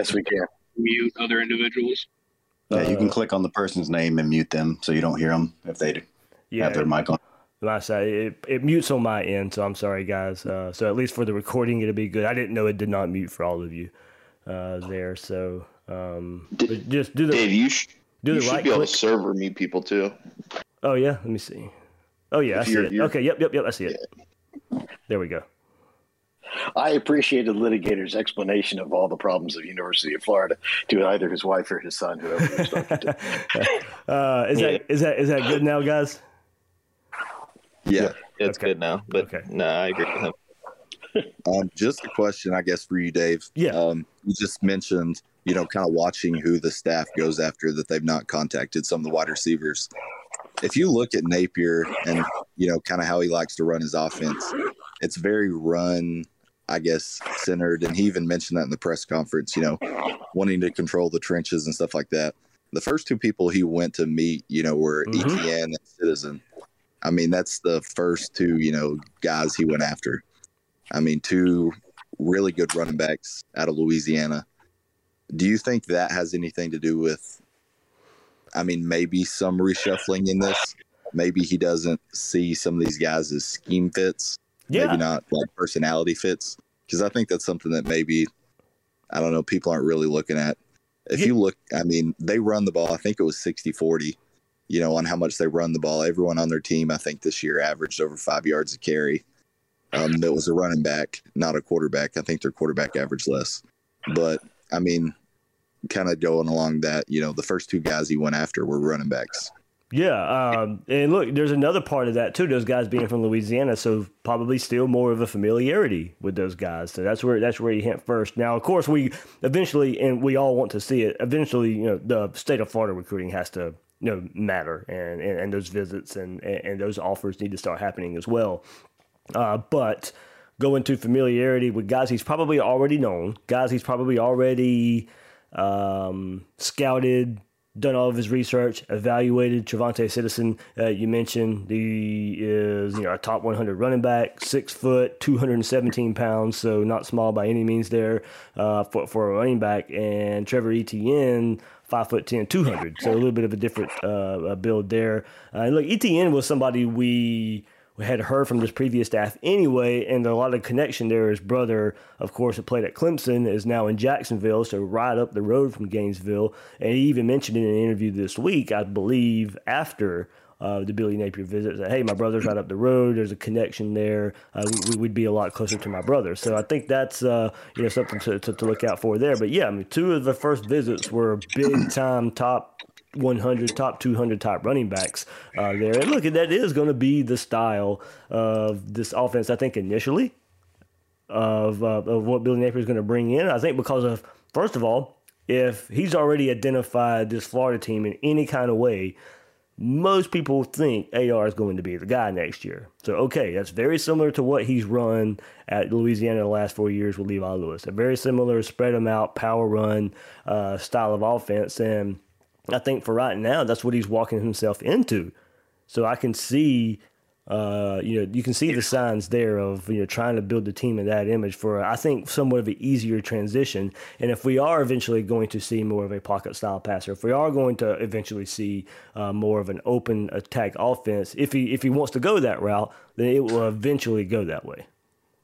Yes, we can. Mute other individuals. Yeah, you can Uh, click on the person's name and mute them so you don't hear them if they Yeah. have their mic on. Like I it, it mutes on my end, so I'm sorry, guys. Uh, so at least for the recording, it'll be good. I didn't know it did not mute for all of you uh, there. So um, just do the Dave, you, sh- do you the should right be able click. to server mute people too. Oh yeah, let me see. Oh yeah, I see it. Okay, yep, yep, yep. I see it. There we go. I appreciated litigator's explanation of all the problems of University of Florida to either his wife or his son, whoever was talking to. (laughs) Uh, is that is that is that good now, guys? Yeah, it's good now. But no, I agree with him. (laughs) (laughs) Um, just a question, I guess, for you, Dave. Yeah. Um, you just mentioned, you know, kind of watching who the staff goes after that they've not contacted some of the wide receivers. If you look at Napier and, you know, kind of how he likes to run his offense, it's very run, I guess, centered. And he even mentioned that in the press conference, you know, wanting to control the trenches and stuff like that. The first two people he went to meet, you know, were Mhm. Etienne and Citizen. I mean, that's the first two, you know, guys he went after. I mean, two really good running backs out of Louisiana. Do you think that has anything to do with? I mean, maybe some reshuffling in this. Maybe he doesn't see some of these guys as scheme fits. Yeah. Maybe not like personality fits. Because I think that's something that maybe I don't know, people aren't really looking at. If you look, I mean, they run the ball. I think it was 60 40, you know, on how much they run the ball. Everyone on their team, I think this year averaged over five yards a carry. Um, that was a running back, not a quarterback. I think their quarterback averaged less. But I mean, kind of going along that, you know, the first two guys he went after were running backs. Yeah, um, and look, there's another part of that too. Those guys being from Louisiana, so probably still more of a familiarity with those guys. So that's where that's where you hint first. Now, of course, we eventually, and we all want to see it. Eventually, you know, the state of Florida recruiting has to you know matter, and and, and those visits and, and those offers need to start happening as well. Uh, but go into familiarity with guys he's probably already known, guys he's probably already um, scouted, done all of his research, evaluated. Trevante Citizen, uh, you mentioned, he is you know a top 100 running back, six foot, 217 pounds, so not small by any means there uh, for for a running back. And Trevor Etienne, five foot 10, 200, so a little bit of a different uh, build there. Uh, look, Etienne was somebody we had heard from this previous staff anyway, and a lot of connection there. His brother, of course, had played at Clemson, is now in Jacksonville, so right up the road from Gainesville. And he even mentioned in an interview this week, I believe, after uh, the Billy Napier visit, hey, my brother's right up the road. There's a connection there. Uh, we, would be a lot closer to my brother. So I think that's uh, you know something to, to, to look out for there. But yeah, I mean, two of the first visits were big time top 100, top 200 type running backs uh, there. And look, that is going to be the style of this offense, I think, initially, of, uh, of what Billy Napier is going to bring in. I think because of, first of all, if he's already identified this Florida team in any kind of way, most people think AR is going to be the guy next year. So, okay, that's very similar to what he's run at Louisiana the last four years with Levi Lewis. A very similar spread them out, power run uh, style of offense. And I think for right now, that's what he's walking himself into. So I can see, uh, you know, you can see the signs there of you know trying to build the team in that image for I think somewhat of an easier transition. And if we are eventually going to see more of a pocket style passer, if we are going to eventually see uh, more of an open attack offense, if he if he wants to go that route, then it will eventually go that way.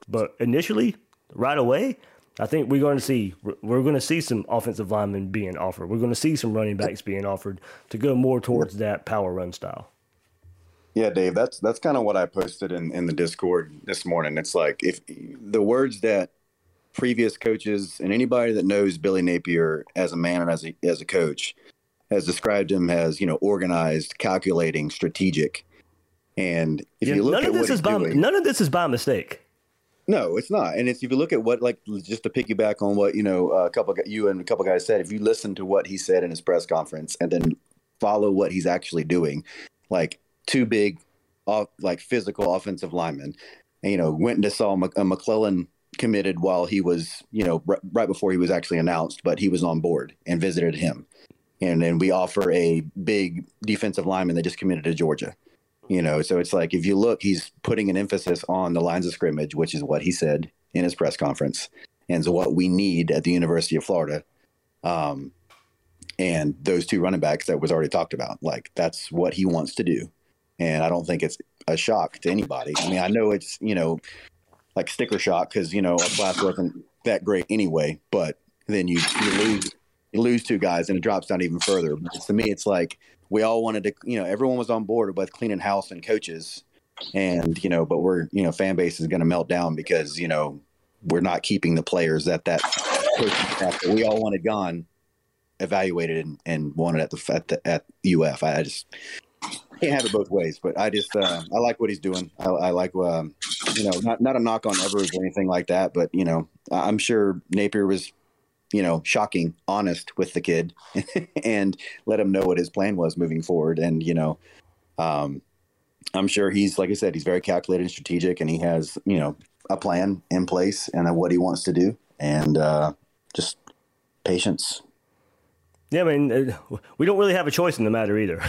But initially, right away, I think we're going to see we're going to see some offensive linemen being offered. We're going to see some running backs being offered to go more towards that power run style. Yeah, Dave, that's that's kind of what I posted in, in the Discord this morning. It's like if the words that previous coaches and anybody that knows Billy Napier as a man and as a as a coach has described him as you know organized, calculating, strategic. And if yeah, you look none at of this what is by doing, none of this is by mistake. No, it's not. And it's if you look at what, like, just to piggyback on what you know, uh, a couple you and a couple guys said. If you listen to what he said in his press conference and then follow what he's actually doing, like two big, off, like physical offensive linemen, and you know, went and saw Mc, uh, McClellan committed while he was, you know, r- right before he was actually announced, but he was on board and visited him. And then we offer a big defensive lineman that just committed to Georgia. You know, so it's like if you look, he's putting an emphasis on the lines of scrimmage, which is what he said in his press conference, and so what we need at the University of Florida. Um, and those two running backs that was already talked about, like that's what he wants to do. And I don't think it's a shock to anybody. I mean, I know it's you know like sticker shock because you know our class wasn't that great anyway, but then you you lose you lose two guys and it drops down even further. But to me, it's like we all wanted to, you know, everyone was on board with cleaning house and coaches, and you know, but we're, you know, fan base is going to melt down because you know we're not keeping the players that that we all wanted gone, evaluated and, and wanted at the at the at UF. I just can't have it both ways, but I just uh, I like what he's doing. I, I like um, you know not not a knock on Evers or anything like that, but you know I'm sure Napier was you know, shocking, honest with the kid (laughs) and let him know what his plan was moving forward. And, you know, um, I'm sure he's, like I said, he's very calculated and strategic and he has, you know, a plan in place and what he wants to do. And uh, just patience. Yeah, I mean, uh, we don't really have a choice in the matter either.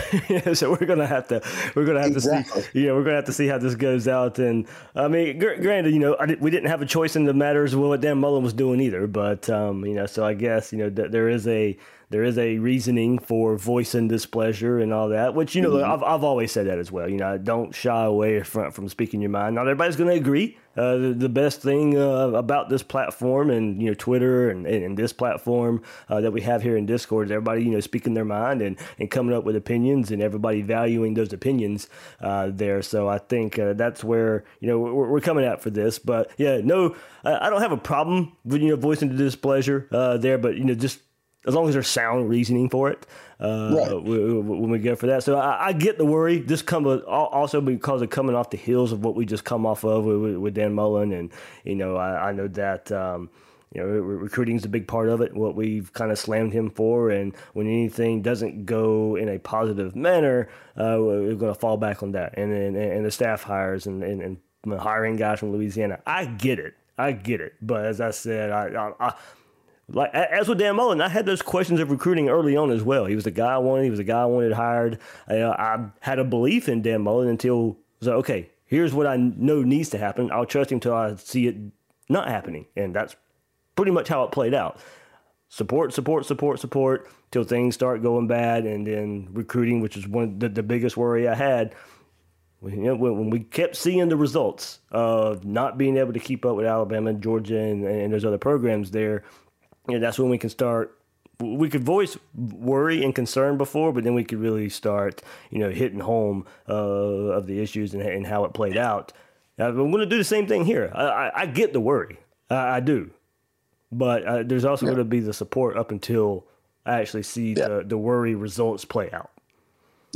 (laughs) so we're gonna have to, we're gonna have exactly. to see, know, we're gonna have to see how this goes out. And I mean, gr- granted, you know, we didn't have a choice in the matters well what Dan Mullen was doing either. But um, you know, so I guess you know th- there is a there is a reasoning for voicing displeasure and all that, which you know mm-hmm. I've I've always said that as well. You know, don't shy away from from speaking your mind. Not everybody's going to agree. Uh, the, best thing uh, about this platform and you know Twitter and, and, this platform uh, that we have here in Discord is everybody you know speaking their mind and, and coming up with opinions and everybody valuing those opinions uh, there. So I think uh, that's where you know we're, we're, coming at for this. But yeah, no, I, I don't have a problem with you know voicing the displeasure uh, there, but you know just as long as there's sound reasoning for it uh, right. when we go for that. So I, I, get the worry. This come also because of coming off the heels of what we just come off of with, with Dan Mullen, and you know I, I know that. Um, you know, recruiting is a big part of it. What we've kind of slammed him for, and when anything doesn't go in a positive manner, uh, we're going to fall back on that. And then and the staff hires and, and, and hiring guys from Louisiana. I get it, I get it. But as I said, I, I, I like as with Dan Mullen, I had those questions of recruiting early on as well. He was the guy I wanted. He was the guy I wanted hired. I, uh, I had a belief in Dan Mullen until was like, okay, here's what I know needs to happen. I'll trust him until I see it not happening, and that's pretty much how it played out. Support, support, support, support till things start going bad, and then recruiting, which is one the, the biggest worry I had. You know, when, we kept seeing the results of not being able to keep up with Alabama, Georgia, and, and those other programs there, you know, that's when we can start. We could voice worry and concern before, but then we could really start, you know, hitting home uh, of the issues and, and, how it played out. I'm going to do the same thing here. I, I, I get the worry, I, I do, but uh, there's also yeah. going to be the support up until I actually see yeah. the, the worry results play out.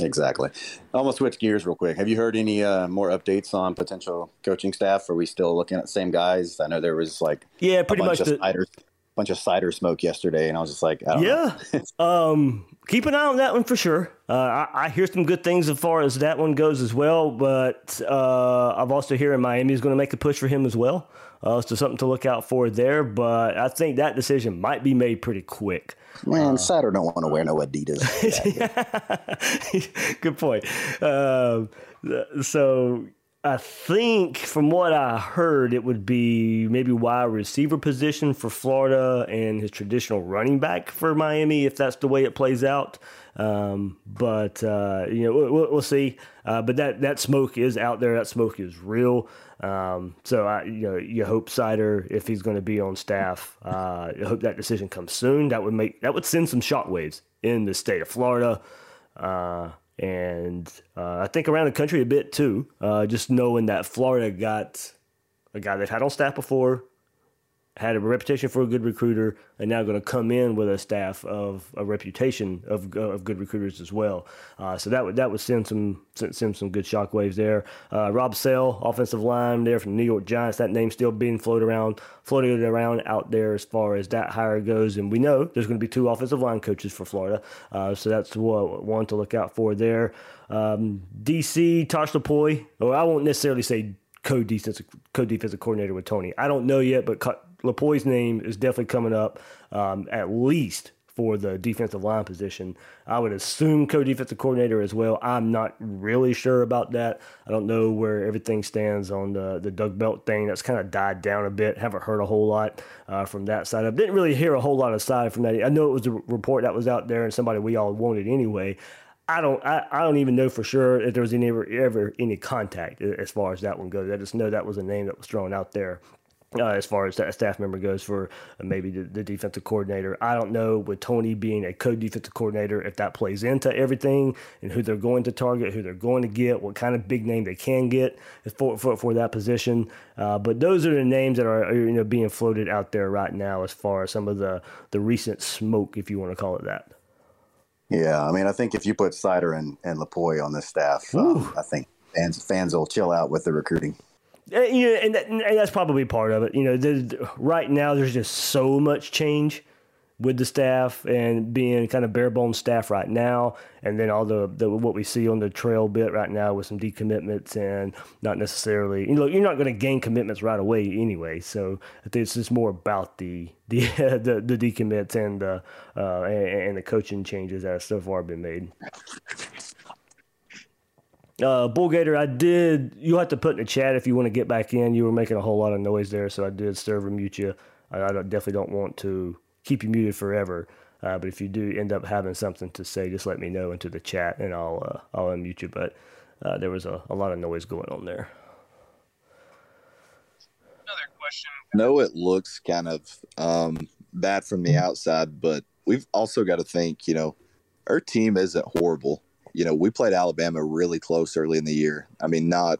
Exactly. I'm gonna switch gears real quick. Have you heard any uh, more updates on potential coaching staff? Are we still looking at the same guys? I know there was like yeah, pretty much the, bunch of cider smoke yesterday, and I was just like, yeah. (laughs) um, keep an eye on that one for sure. Uh, I, I, hear some good things as far as that one goes as well, but uh, I've also hearing Miami is going to make a push for him as well. Uh, so something to look out for there. But I think that decision might be made pretty quick. Man, uh, Cider don't want to wear no Adidas. (laughs) (laughs) Good point. Uh, so I think from what I heard, it would be maybe wide receiver position for Florida and his traditional running back for Miami, if that's the way it plays out. Um, but uh, you know, we'll, we'll see. Uh, but that that smoke is out there. That smoke is real. Um, so I, you know, you hope Cider, if he's going to be on staff, uh, I hope that decision comes soon. That would make that would send some shockwaves in the state of Florida. And uh, I think around the country a bit too. Uh, just knowing that Florida got a guy they've had on staff before, had a reputation for a good recruiter, and now going to come in with a staff of a reputation of, of good recruiters as well. Uh, so that would that would send some send send some good shockwaves there. Uh, Rob Sale, offensive line there from the New York Giants. That name still being floated around, floated around out there as far as that hire goes. And we know there's going to be two offensive line coaches for Florida, uh, so that's what one to look out for there. Um, DC Tosh Lupoi, or I won't necessarily say co-defensive co-defensive coordinator with Tony. I don't know yet, but Lupoi's name is definitely coming up um, at least for the defensive line position. I would assume co-defensive coordinator as well. I'm not really sure about that. I don't know where everything stands on the the Doug Belk thing. That's kind of died down a bit. Haven't heard a whole lot uh, from that side. I didn't really hear a whole lot aside from that. I know it was a report that was out there and somebody we all wanted anyway. I don't I, I don't even know for sure if there was any ever, ever any contact as far as that one goes. I just know that was a name that was thrown out there. Uh, as far as that staff member goes for uh, maybe the, the, defensive coordinator. I don't know with Tony being a co defensive coordinator if that plays into everything and who they're going to target, who they're going to get, what kind of big name they can get for for, for that position. Uh, but those are the names that are you know being floated out there right now as far as some of the the recent smoke, if you want to call it that. Yeah, I mean, I think if you put Cider and, and Lupoi on this staff, um, I think fans fans will chill out with the recruiting. Uh, you know, and, that, and that's probably part of it. You know, right now there's just so much change with the staff and being kind of bare bones staff right now, and then all the, the what we see on the trail bit right now with some decommitments and not necessarily you know you're not going to gain commitments right away anyway. So I think it's just more about the the (laughs) the, the decommits and the uh, and, and the coaching changes that have so far been made. Uh, Bullgator, I did. You'll have to put in the chat if you want to get back in. You were making a whole lot of noise there, so I did server mute you. I, I definitely don't want to keep you muted forever. Uh, but if you do end up having something to say, just let me know into the chat, and I'll uh, I'll unmute you. But uh, there was a, a lot of noise going on there. Another question. know it looks kind of um, bad from the outside, but we've also got to think, you know, our team isn't horrible. You know, we played Alabama really close early in the year. I mean, not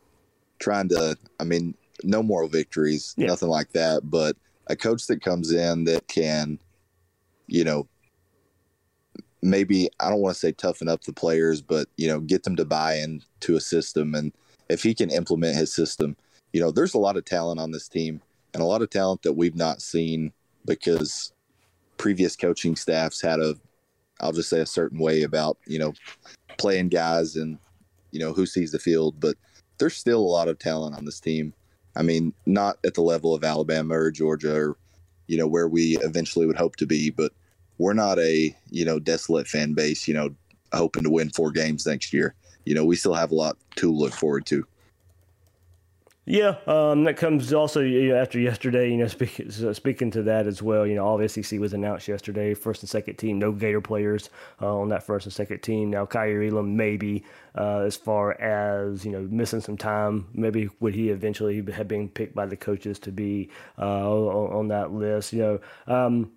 trying to, I mean, no moral victories, nothing like that, but a coach that comes in that can, you know, maybe I don't want to say toughen up the players, but you know, get them to buy into a system. And if he can implement his system, you know, there's a lot of talent on this team and a lot of talent that we've not seen because previous coaching staffs had a, I'll just say a certain way about, you know, playing guys and, you know, who sees the field, but there's still a lot of talent on this team. I mean, not at the level of Alabama or Georgia or, you know, where we eventually would hope to be, but we're not a, you know, desolate fan base, you know, hoping to win four games next year. You know, we still have a lot to look forward to. Yeah, um, that comes also you know, after yesterday. You know, speaking so speaking to that as well. You know, all of SEC was announced yesterday. First and second team, no Gator players uh, on that first and second team. Now, Kaiir Elam maybe uh, as far as you know missing some time. Maybe would he eventually have been picked by the coaches to be uh, on, on that list? You know. Um,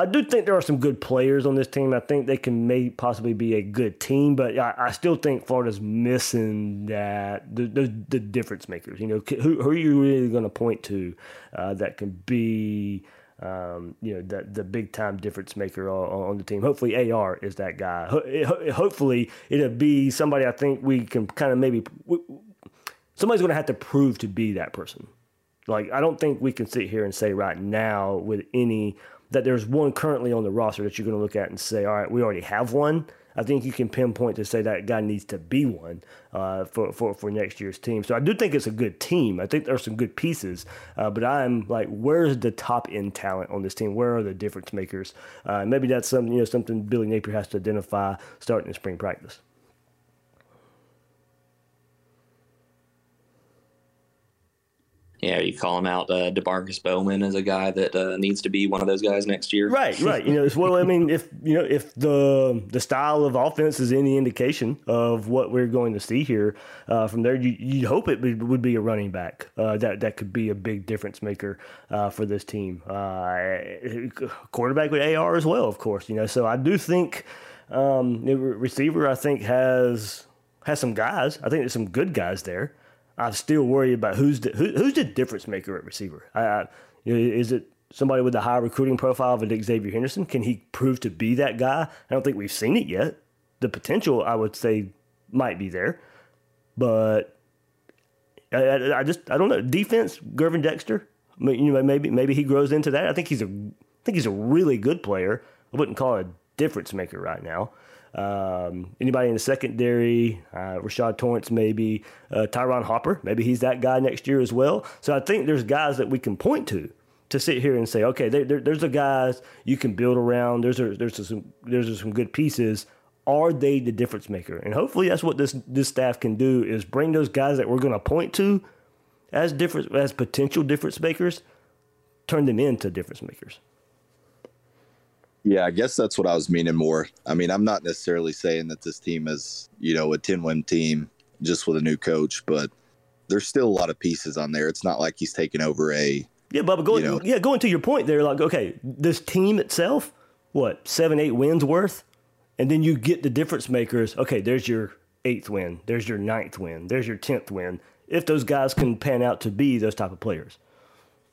I do think there are some good players on this team. I think they can may possibly be a good team, but I, I still think Florida's missing that the, the, the difference makers. You know, who, who are you really going to point to uh, that can be um, you know the the big time difference maker on, on, the team? Hopefully, AR is that guy. Ho- hopefully, it'll be somebody I think we can kind of maybe somebody's going to have to prove to be that person. Like I don't think we can sit here and say right now with any that there's one currently on the roster that you're going to look at and say, all right, we already have one. I think you can pinpoint to say that guy needs to be one uh, for, for, for next year's team. So I do think it's a good team. I think there's some good pieces, uh, but I'm like, where's the top end talent on this team? Where are the difference makers? Uh, maybe that's something you know something Billy Napier has to identify starting in spring practice. Yeah, you call him out. Uh, Demarkcus Bowman as a guy that uh, needs to be one of those guys next year. Right, right. You know, as well. I mean, if you know, if the the style of offense is any indication of what we're going to see here uh, from there, you, you'd hope it would, be a running back uh, that that could be a big difference maker uh, for this team. Uh, quarterback with AR as well, of course. You know, so I do think um, the receiver. I think has has some guys. I think there's some good guys there. I'm still worried about who's the, who, who's the difference maker at receiver. I, I, is it somebody with a high recruiting profile of Xavier Henderson? Can he prove to be that guy? I don't think we've seen it yet. The potential, I would say, might be there, but I, I just I don't know. Defense, Gervon Dexter. You know, maybe maybe he grows into that. I think he's a I think he's a really good player. I wouldn't call a difference maker right now. Um, anybody in the secondary, uh, Rashad Torrance, maybe uh, Ty'Ron Hopper, maybe he's that guy next year as well. So I think there's guys that we can point to to sit here and say, okay, there, there, there's the guys you can build around. There's a, there's a, some there's some good pieces. Are they the difference maker? And hopefully that's what this this staff can do is bring those guys that we're going to point to as different as potential difference makers, turn them into difference makers. Yeah, I guess that's what I was meaning more. I mean, I'm not necessarily saying that this team is, you know, a 10 win team just with a new coach, but there's still a lot of pieces on there. It's not like he's taking over a. Yeah, Bubba, going, you know, yeah, going to your point there, like, okay, this team itself, what, seven, eight wins worth? And then you get the difference makers. Okay, there's your eighth win. There's your ninth win. There's your 10th win. If those guys can pan out to be those type of players.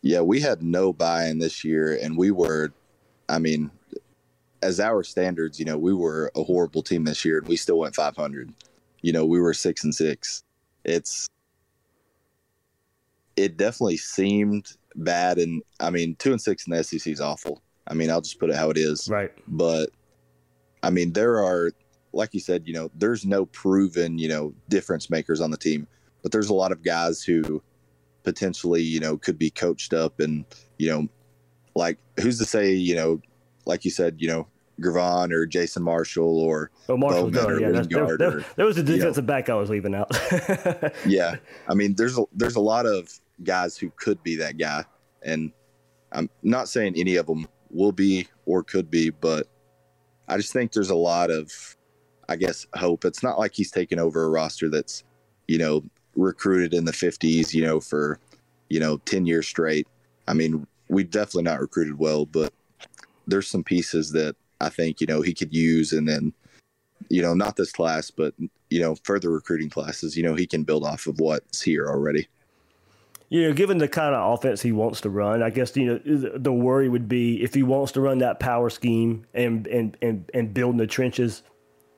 Yeah, we had no buy in this year, and we were, I mean, as our standards, you know, we were a horrible team this year and we still went 500. You know, we were six and six. It's, it definitely seemed bad. And I mean, two and six in the SEC is awful. I mean, I'll just put it how it is. Right. But I mean, there are, like you said, you know, there's no proven, you know, difference makers on the team, but there's a lot of guys who potentially, you know, could be coached up and, you know, like who's to say, you know, like you said, you know, Gravon or Jason Marshall or Oh, Marshall Bowman or yeah, that's, there, there, there was a you know. defensive back I was leaving out. (laughs) yeah i mean there's a there's a lot of guys who could be that guy and i'm not saying any of them will be or could be but i just think there's a lot of i guess hope it's not like he's taken over a roster that's you know recruited in the 50s you know for you know 10 years straight i mean we've definitely not recruited well but there's some pieces that i think you know he could use and then you know not this class but you know further recruiting classes you know he can build off of what's here already You know, given the kind of offense he wants to run, I guess you know the worry would be if he wants to run that power scheme and and and, and build in the trenches.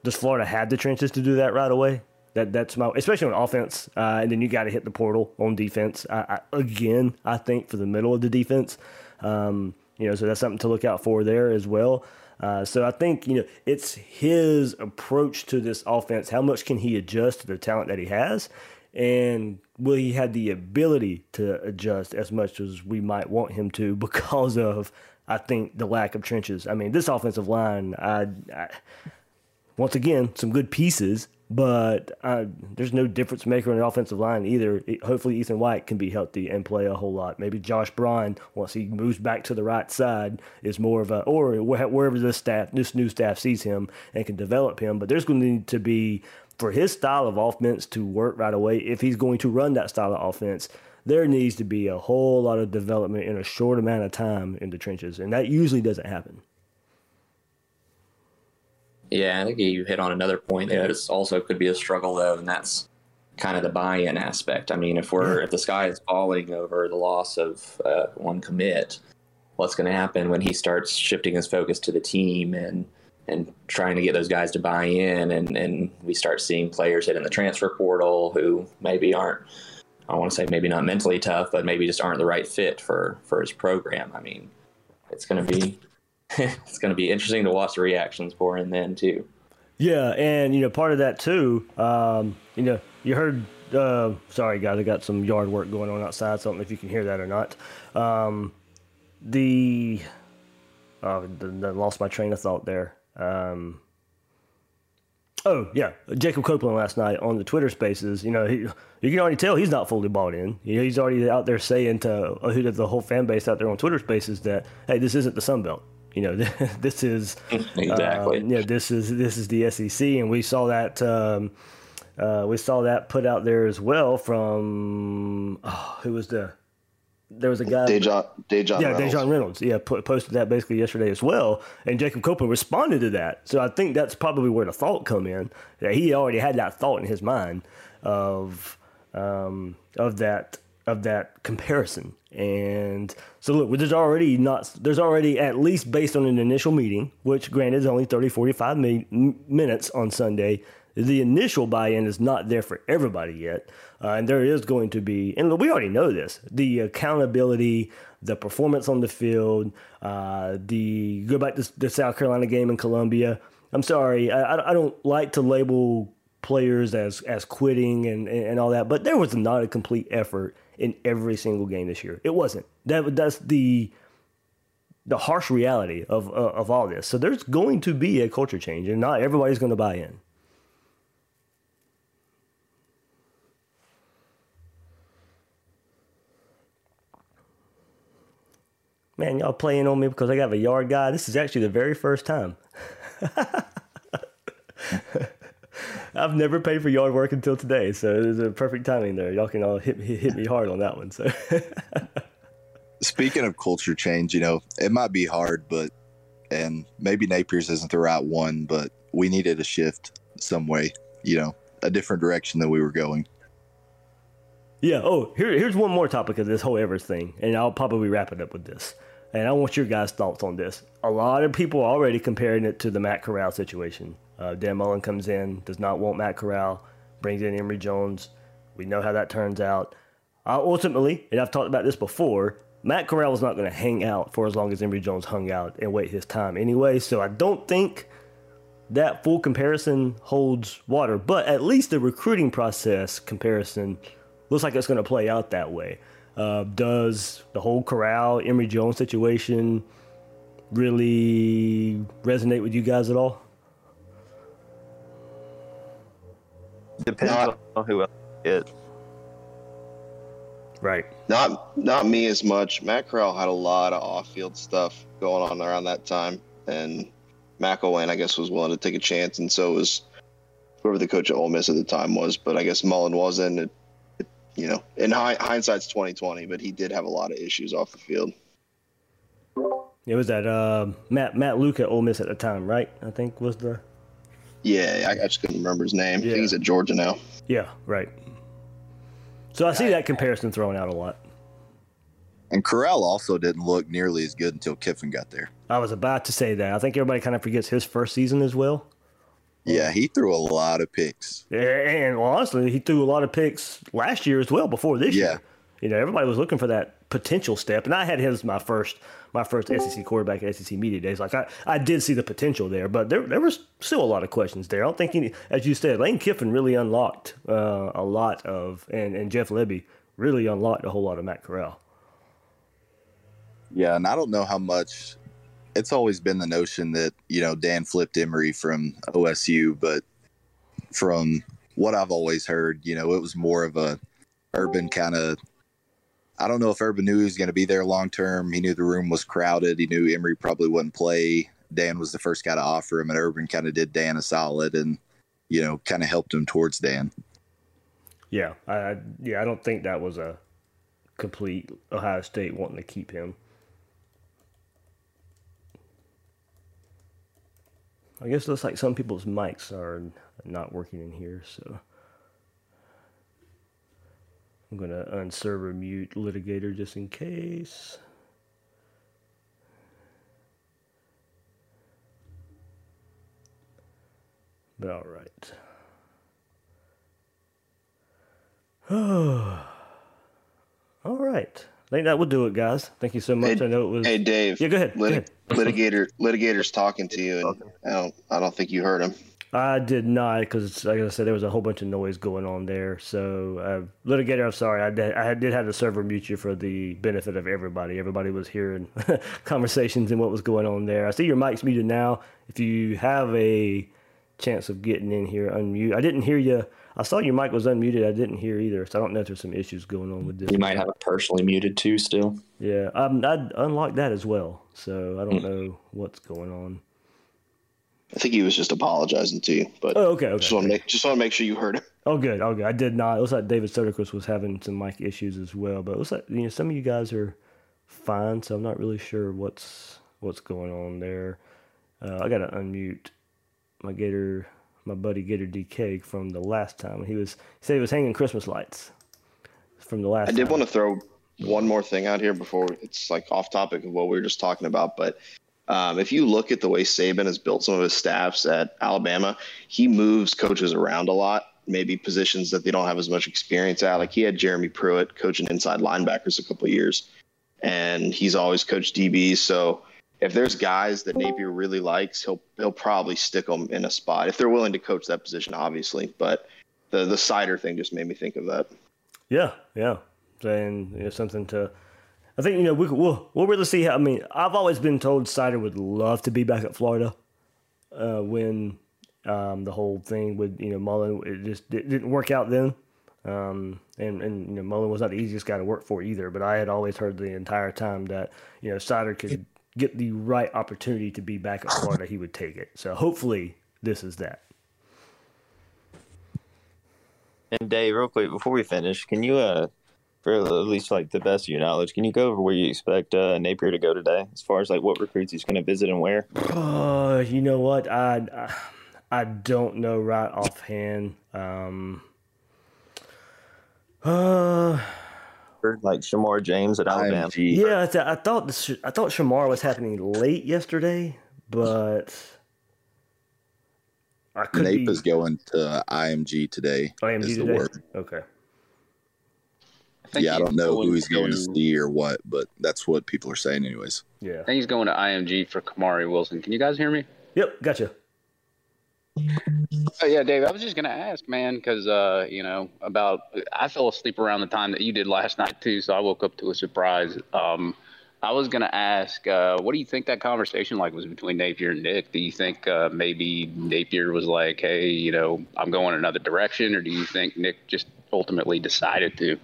Does Florida have the trenches to do that right away? That that's my especially on offense, uh, and then you got to hit the portal on defense. I, I, again, I think for the middle of the defense, um, you know, so that's something to look out for there as well. Uh, so I think you know it's his approach to this offense. How much can he adjust to the talent that he has, and will he have the ability to adjust as much as we might want him to (laughs) because of I think the lack of trenches. I mean, this offensive line, I, I once again some good pieces, but uh, there's no difference maker on the offensive line either. It- hopefully, Ethan White can be healthy and play a whole lot. Maybe Josh Braun, once he moves back to the right side, is more of a or wh- wherever this staff, this new staff sees him and can develop him. But there's going to need to be for his style of offense to work right away. If he's going to run that style of offense, there needs to be a whole lot of development in a short amount of time in the trenches, and that usually doesn't happen. Yeah, I think you hit on another point. It's also could be a struggle though, and that's kind of the buy-in aspect. I mean, if we're if the sky is falling over the loss of uh, one commit, what's going to happen when he starts shifting his focus to the team and and trying to get those guys to buy in, and and we start seeing players hit in the transfer portal who maybe aren't. I want to say maybe not mentally tough, but maybe just aren't the right fit for for his program. I mean, it's going to be (laughs) it's going to be interesting to watch the reactions for him then too. Yeah, and you know, part of that too. Um, you know, you heard. Uh, sorry, guys, I got some yard work going on outside. So I don't know if you can hear that or not. Um, the oh, the, the lost my train of thought there. Um, oh yeah, Jacob Copeland last night on the Twitter Spaces. You know, he, you can already tell he's not fully bought in. You know, he's already out there saying to uh, the whole fan base out there on Twitter Spaces that hey, this isn't the Sun Belt. You know, (laughs) this is (laughs) Exactly. um, yeah, this is this is the SEC, and we saw that. Um, uh, we saw that put out there as well from oh, who was the there was a guy Dejon, Dejon yeah Reynolds. Dejon Reynolds yeah put, posted that basically yesterday as well, and Jacob Copeland responded to that. So I think that's probably where the thought come in that he already had that thought in his mind of um, of that of that comparison. And so look, there's already not there's already at least based on an initial meeting, which granted is only 30 45 mi- minutes on Sunday. The initial buy-in is not there for everybody yet, uh, and there is going to be, and we already know this: the accountability, the performance on the field, uh, the go back to the South Carolina game in Columbia. I'm sorry, I, I- don't like to label players as as quitting and, and all that, but there was not a complete effort in every single game this year. It wasn't. That that's the the harsh reality of uh, of all this. So there's going to be a culture change, and not everybody's going to buy in. Man, y'all playing on me because I got a yard guy. This is actually the very first time. (laughs) (laughs) I've never paid for yard work until today, so it was a perfect timing there. Y'all can all hit, hit, hit me hard on that one. So (laughs) Speaking of culture change, you know, it might be hard, but and maybe Napier's isn't the right one, but we needed a shift some way, you know, a different direction than we were going. Yeah. Oh, here, here's one more topic of this whole Evers thing, and I'll probably wrap it up with this. And I want your guys' thoughts on this. A lot of people are already comparing it to the Matt Corral situation. Uh, Dan Mullen comes in, does not want Matt Corral, brings in Emory Jones. We know how that turns out. Uh, ultimately, and I've talked about this before, Matt Corral was not going to hang out for as long as Emory Jones hung out and wait his time anyway. So I don't think that full comparison holds water. But at least the recruiting process comparison looks like it's going to play out that way. Uh, does the whole Corral Emory Jones situation really resonate with you guys at all? Depends Not- on who else it. Right. Not not me as much. Matt Corral had a lot of off-field stuff going on around that time, and McElwain, I guess, was willing to take a chance, and so was whoever the coach at Ole Miss at the time was. But I guess Mullen wasn't. It, it, you know, in hi- hindsight's twenty twenty, but he did have a lot of issues off the field. It was that uh, Matt Matt Luke at Ole Miss at the time, right? I think was the Yeah, I, I just couldn't remember his name. I think he's at Georgia now. yeah right. So I see that comparison thrown out a lot. And Corral also didn't look nearly as good until Kiffin got there. I was about to say that. I think everybody kind of forgets his first season as well. Yeah, he threw a lot of picks. Yeah, And well, honestly, he threw a lot of picks last year as well. Before this year, you know, everybody was looking for that potential step, and I had him as my first my first SEC quarterback at SEC media days. Like I, I did see the potential there, but there there was still a lot of questions there. I don't think any, as you said, Lane Kiffin really unlocked uh, a lot of, and and Jeff Lebby really unlocked a whole lot of Matt Corral. Yeah, and I don't know how much. It's always been the notion that you know Dan flipped Emory from OSU, but from what I've always heard, you know, it was more of a Urban kind of. I don't know if Urban knew he was going to be there long term. He knew the room was crowded. He knew Emory probably wouldn't play. Dan was the first guy to offer him, and Urban kind of did Dan a solid, and you know, kind of helped him towards Dan. Yeah, I yeah I don't think that was a complete Ohio State wanting to keep him. I guess it looks like some people's mics are not working in here, so I'm gonna unserver mute litigator just in case. But all right. (sighs) all right. I think that will do it, guys. Thank you so much. I know it was. Hey Dave. Yeah, go ahead. go ahead. litigator, litigator's talking to you, and I don't, I don't think you heard him. I did not because, like I said, there was a whole bunch of noise going on there. So, uh, litigator, I'm sorry. I did, I did have the server mute you for the benefit of everybody. Everybody was hearing (laughs) conversations and what was going on there. I see your mic's muted now. If you have a chance of getting in here, unmute. I didn't hear you. I saw your mic was unmuted. I didn't hear either. So I don't know if there's some issues going on with this. You might have it personally muted too still. Yeah, um, I'd unlocked that as well. So I don't know what's going on. I think he was just apologizing to you, but Oh, okay, okay, just want to make just want to make sure you heard him. Oh, good. Oh, good. I did not. It looks like David Soderquist was having some mic issues as well, but it looks like you know some of you guys are fine, so I'm not really sure what's what's going on there. Uh, I got to unmute my Gator, my buddy Gator DK from the last time. He was he said he was hanging Christmas lights from the last. I did time. want to throw one more thing out here before it's like off topic of what we were just talking about, but um, if you look at the way Saban has built some of his staffs at Alabama, he moves coaches around a lot, maybe positions that they don't have as much experience at. Like he had Jeremy Pruitt coaching inside linebackers a couple years, and he's always coached DBs. So if there's guys that Napier really likes, he'll he'll probably stick them in a spot if they're willing to coach that position, obviously. But the the Sider thing just made me think of that. Yeah, yeah, and you know, something to. I think you know we could, we'll we'll really see how. I mean, I've always been told Sider would love to be back at Florida uh, when um, the whole thing with you know Mullen it just it didn't work out then. Um, and and you know Mullen was not the easiest guy to work for either. But I had always heard the entire time that you know Sider could get the right opportunity to be back at Florida, he would take it. So hopefully this is that. And Dave, real quick before we finish, can you, uh, for at least like the best of your knowledge, can you go over where you expect uh, Napier to go today, as far as like what recruits he's going to visit and where? Uh, you know what? I, I I don't know right offhand. Um, uh, like Shemar James at Alabama. yeah, I, th- I thought this, I thought Shemar was happening late yesterday, but I could Napier is going to IMG today. IMG is the today. word. Okay. Think yeah, I don't know who going he's going to to- see or what, but that's what people are saying, anyways. Yeah. I think he's going to IMG for Kamari Wilson. Can you guys hear me? Yep, gotcha. Oh, yeah, Dave. I was just gonna ask, man, because uh, you know about I fell asleep around the time that you did last (laughs) night too, so I woke up to a surprise. Um, I was gonna ask, uh, what do you think that conversation like was between Napier and Nick? Do you think uh, maybe Napier was like, "Hey, you know, I'm going another direction," or do you think Nick just ultimately decided to?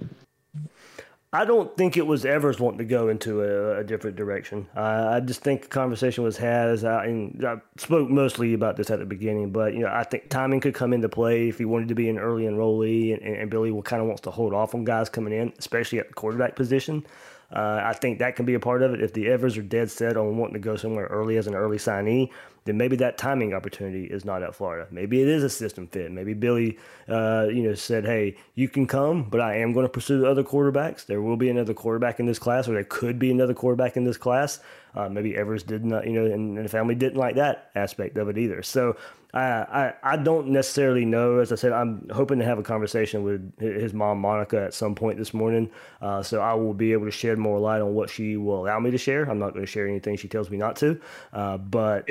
I don't think it was Evers wanting to go into a, a different direction. I just think the conversation was had. As I, and I spoke mostly about this at the beginning, but you know, I think timing could come into play if he wanted to be an early enrollee, and, and Billy will kind of wants to hold off on guys coming in, especially at the quarterback position. Uh, I think that can be a part of it. If the Evers are dead set on wanting to go somewhere early as an early signee, then maybe that timing opportunity is not at Florida. Maybe it is a system fit. Maybe Billy, uh, you know, said, "Hey, you can come, but I am going to pursue the other quarterbacks. There will be another quarterback in this class, or there could be another quarterback in this class." Uh, maybe Evers did not, you know, and, and the family didn't like that aspect of it either. So I, I, I don't necessarily know. As I said, I'm hoping to have a conversation with his mom, Monica, at some point this morning. Uh, so I will be able to shed more light on what she will allow me to share. I'm not going to share anything she tells me not to, uh, but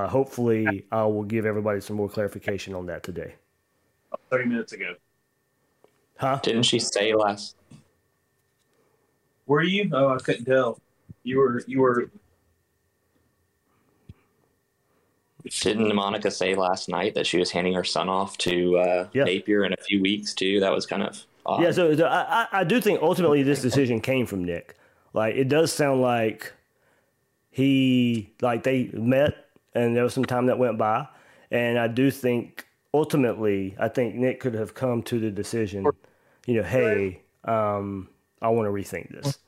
uh, hopefully I will give everybody some more clarification on that today. 30 minutes ago. Huh? Didn't she say last? Were you? Oh, I couldn't tell. You were. You were. Didn't Monica say last night that she was handing her son off to uh, Napier in a few weeks too? That was kind of odd. Yeah, so, so I, I I do think ultimately this decision came from Nick. Like it does sound like he like they met and there was some time that went by, and I do think ultimately I think Nick could have come to the decision, you know, hey, um, I want to rethink this,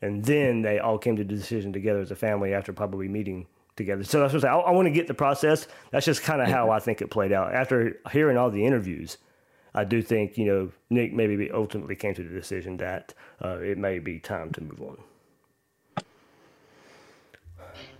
and then they all came to the decision together as a family after probably meeting together. So that's what I, I want to get the process. That's just kind of how I think it played out after hearing all the interviews. I do think you know Nick maybe ultimately came to the decision that uh, it may be time to move on.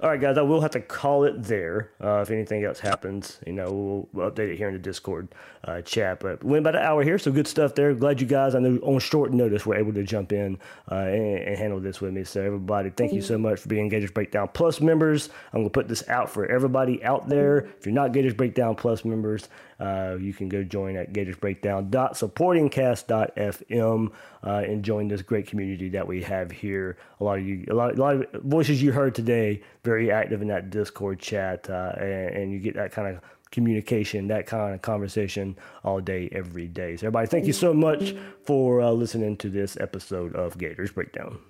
All right, guys, I will have to call it there. Uh, if anything else happens, you know, we'll, update it here in the Discord uh, chat. But we went about an hour here, so good stuff there. Glad you guys, I know on short notice, were able to jump in uh, and, and handle this with me. So, everybody, thank you so much for being Gators Breakdown Plus members. I'm going to put this out for everybody out there. If you're not Gators Breakdown Plus members, uh, you can go join at gatorsbreakdown.supportingcast.fm uh, and join this great community that we have here. A lot of you, a lot, a lot of voices you heard today, very active in that Discord chat, uh, and, and you get that kind of communication, that kind of conversation all day, every day. So, everybody, thank you so much for uh, listening to this episode of Gators Breakdown.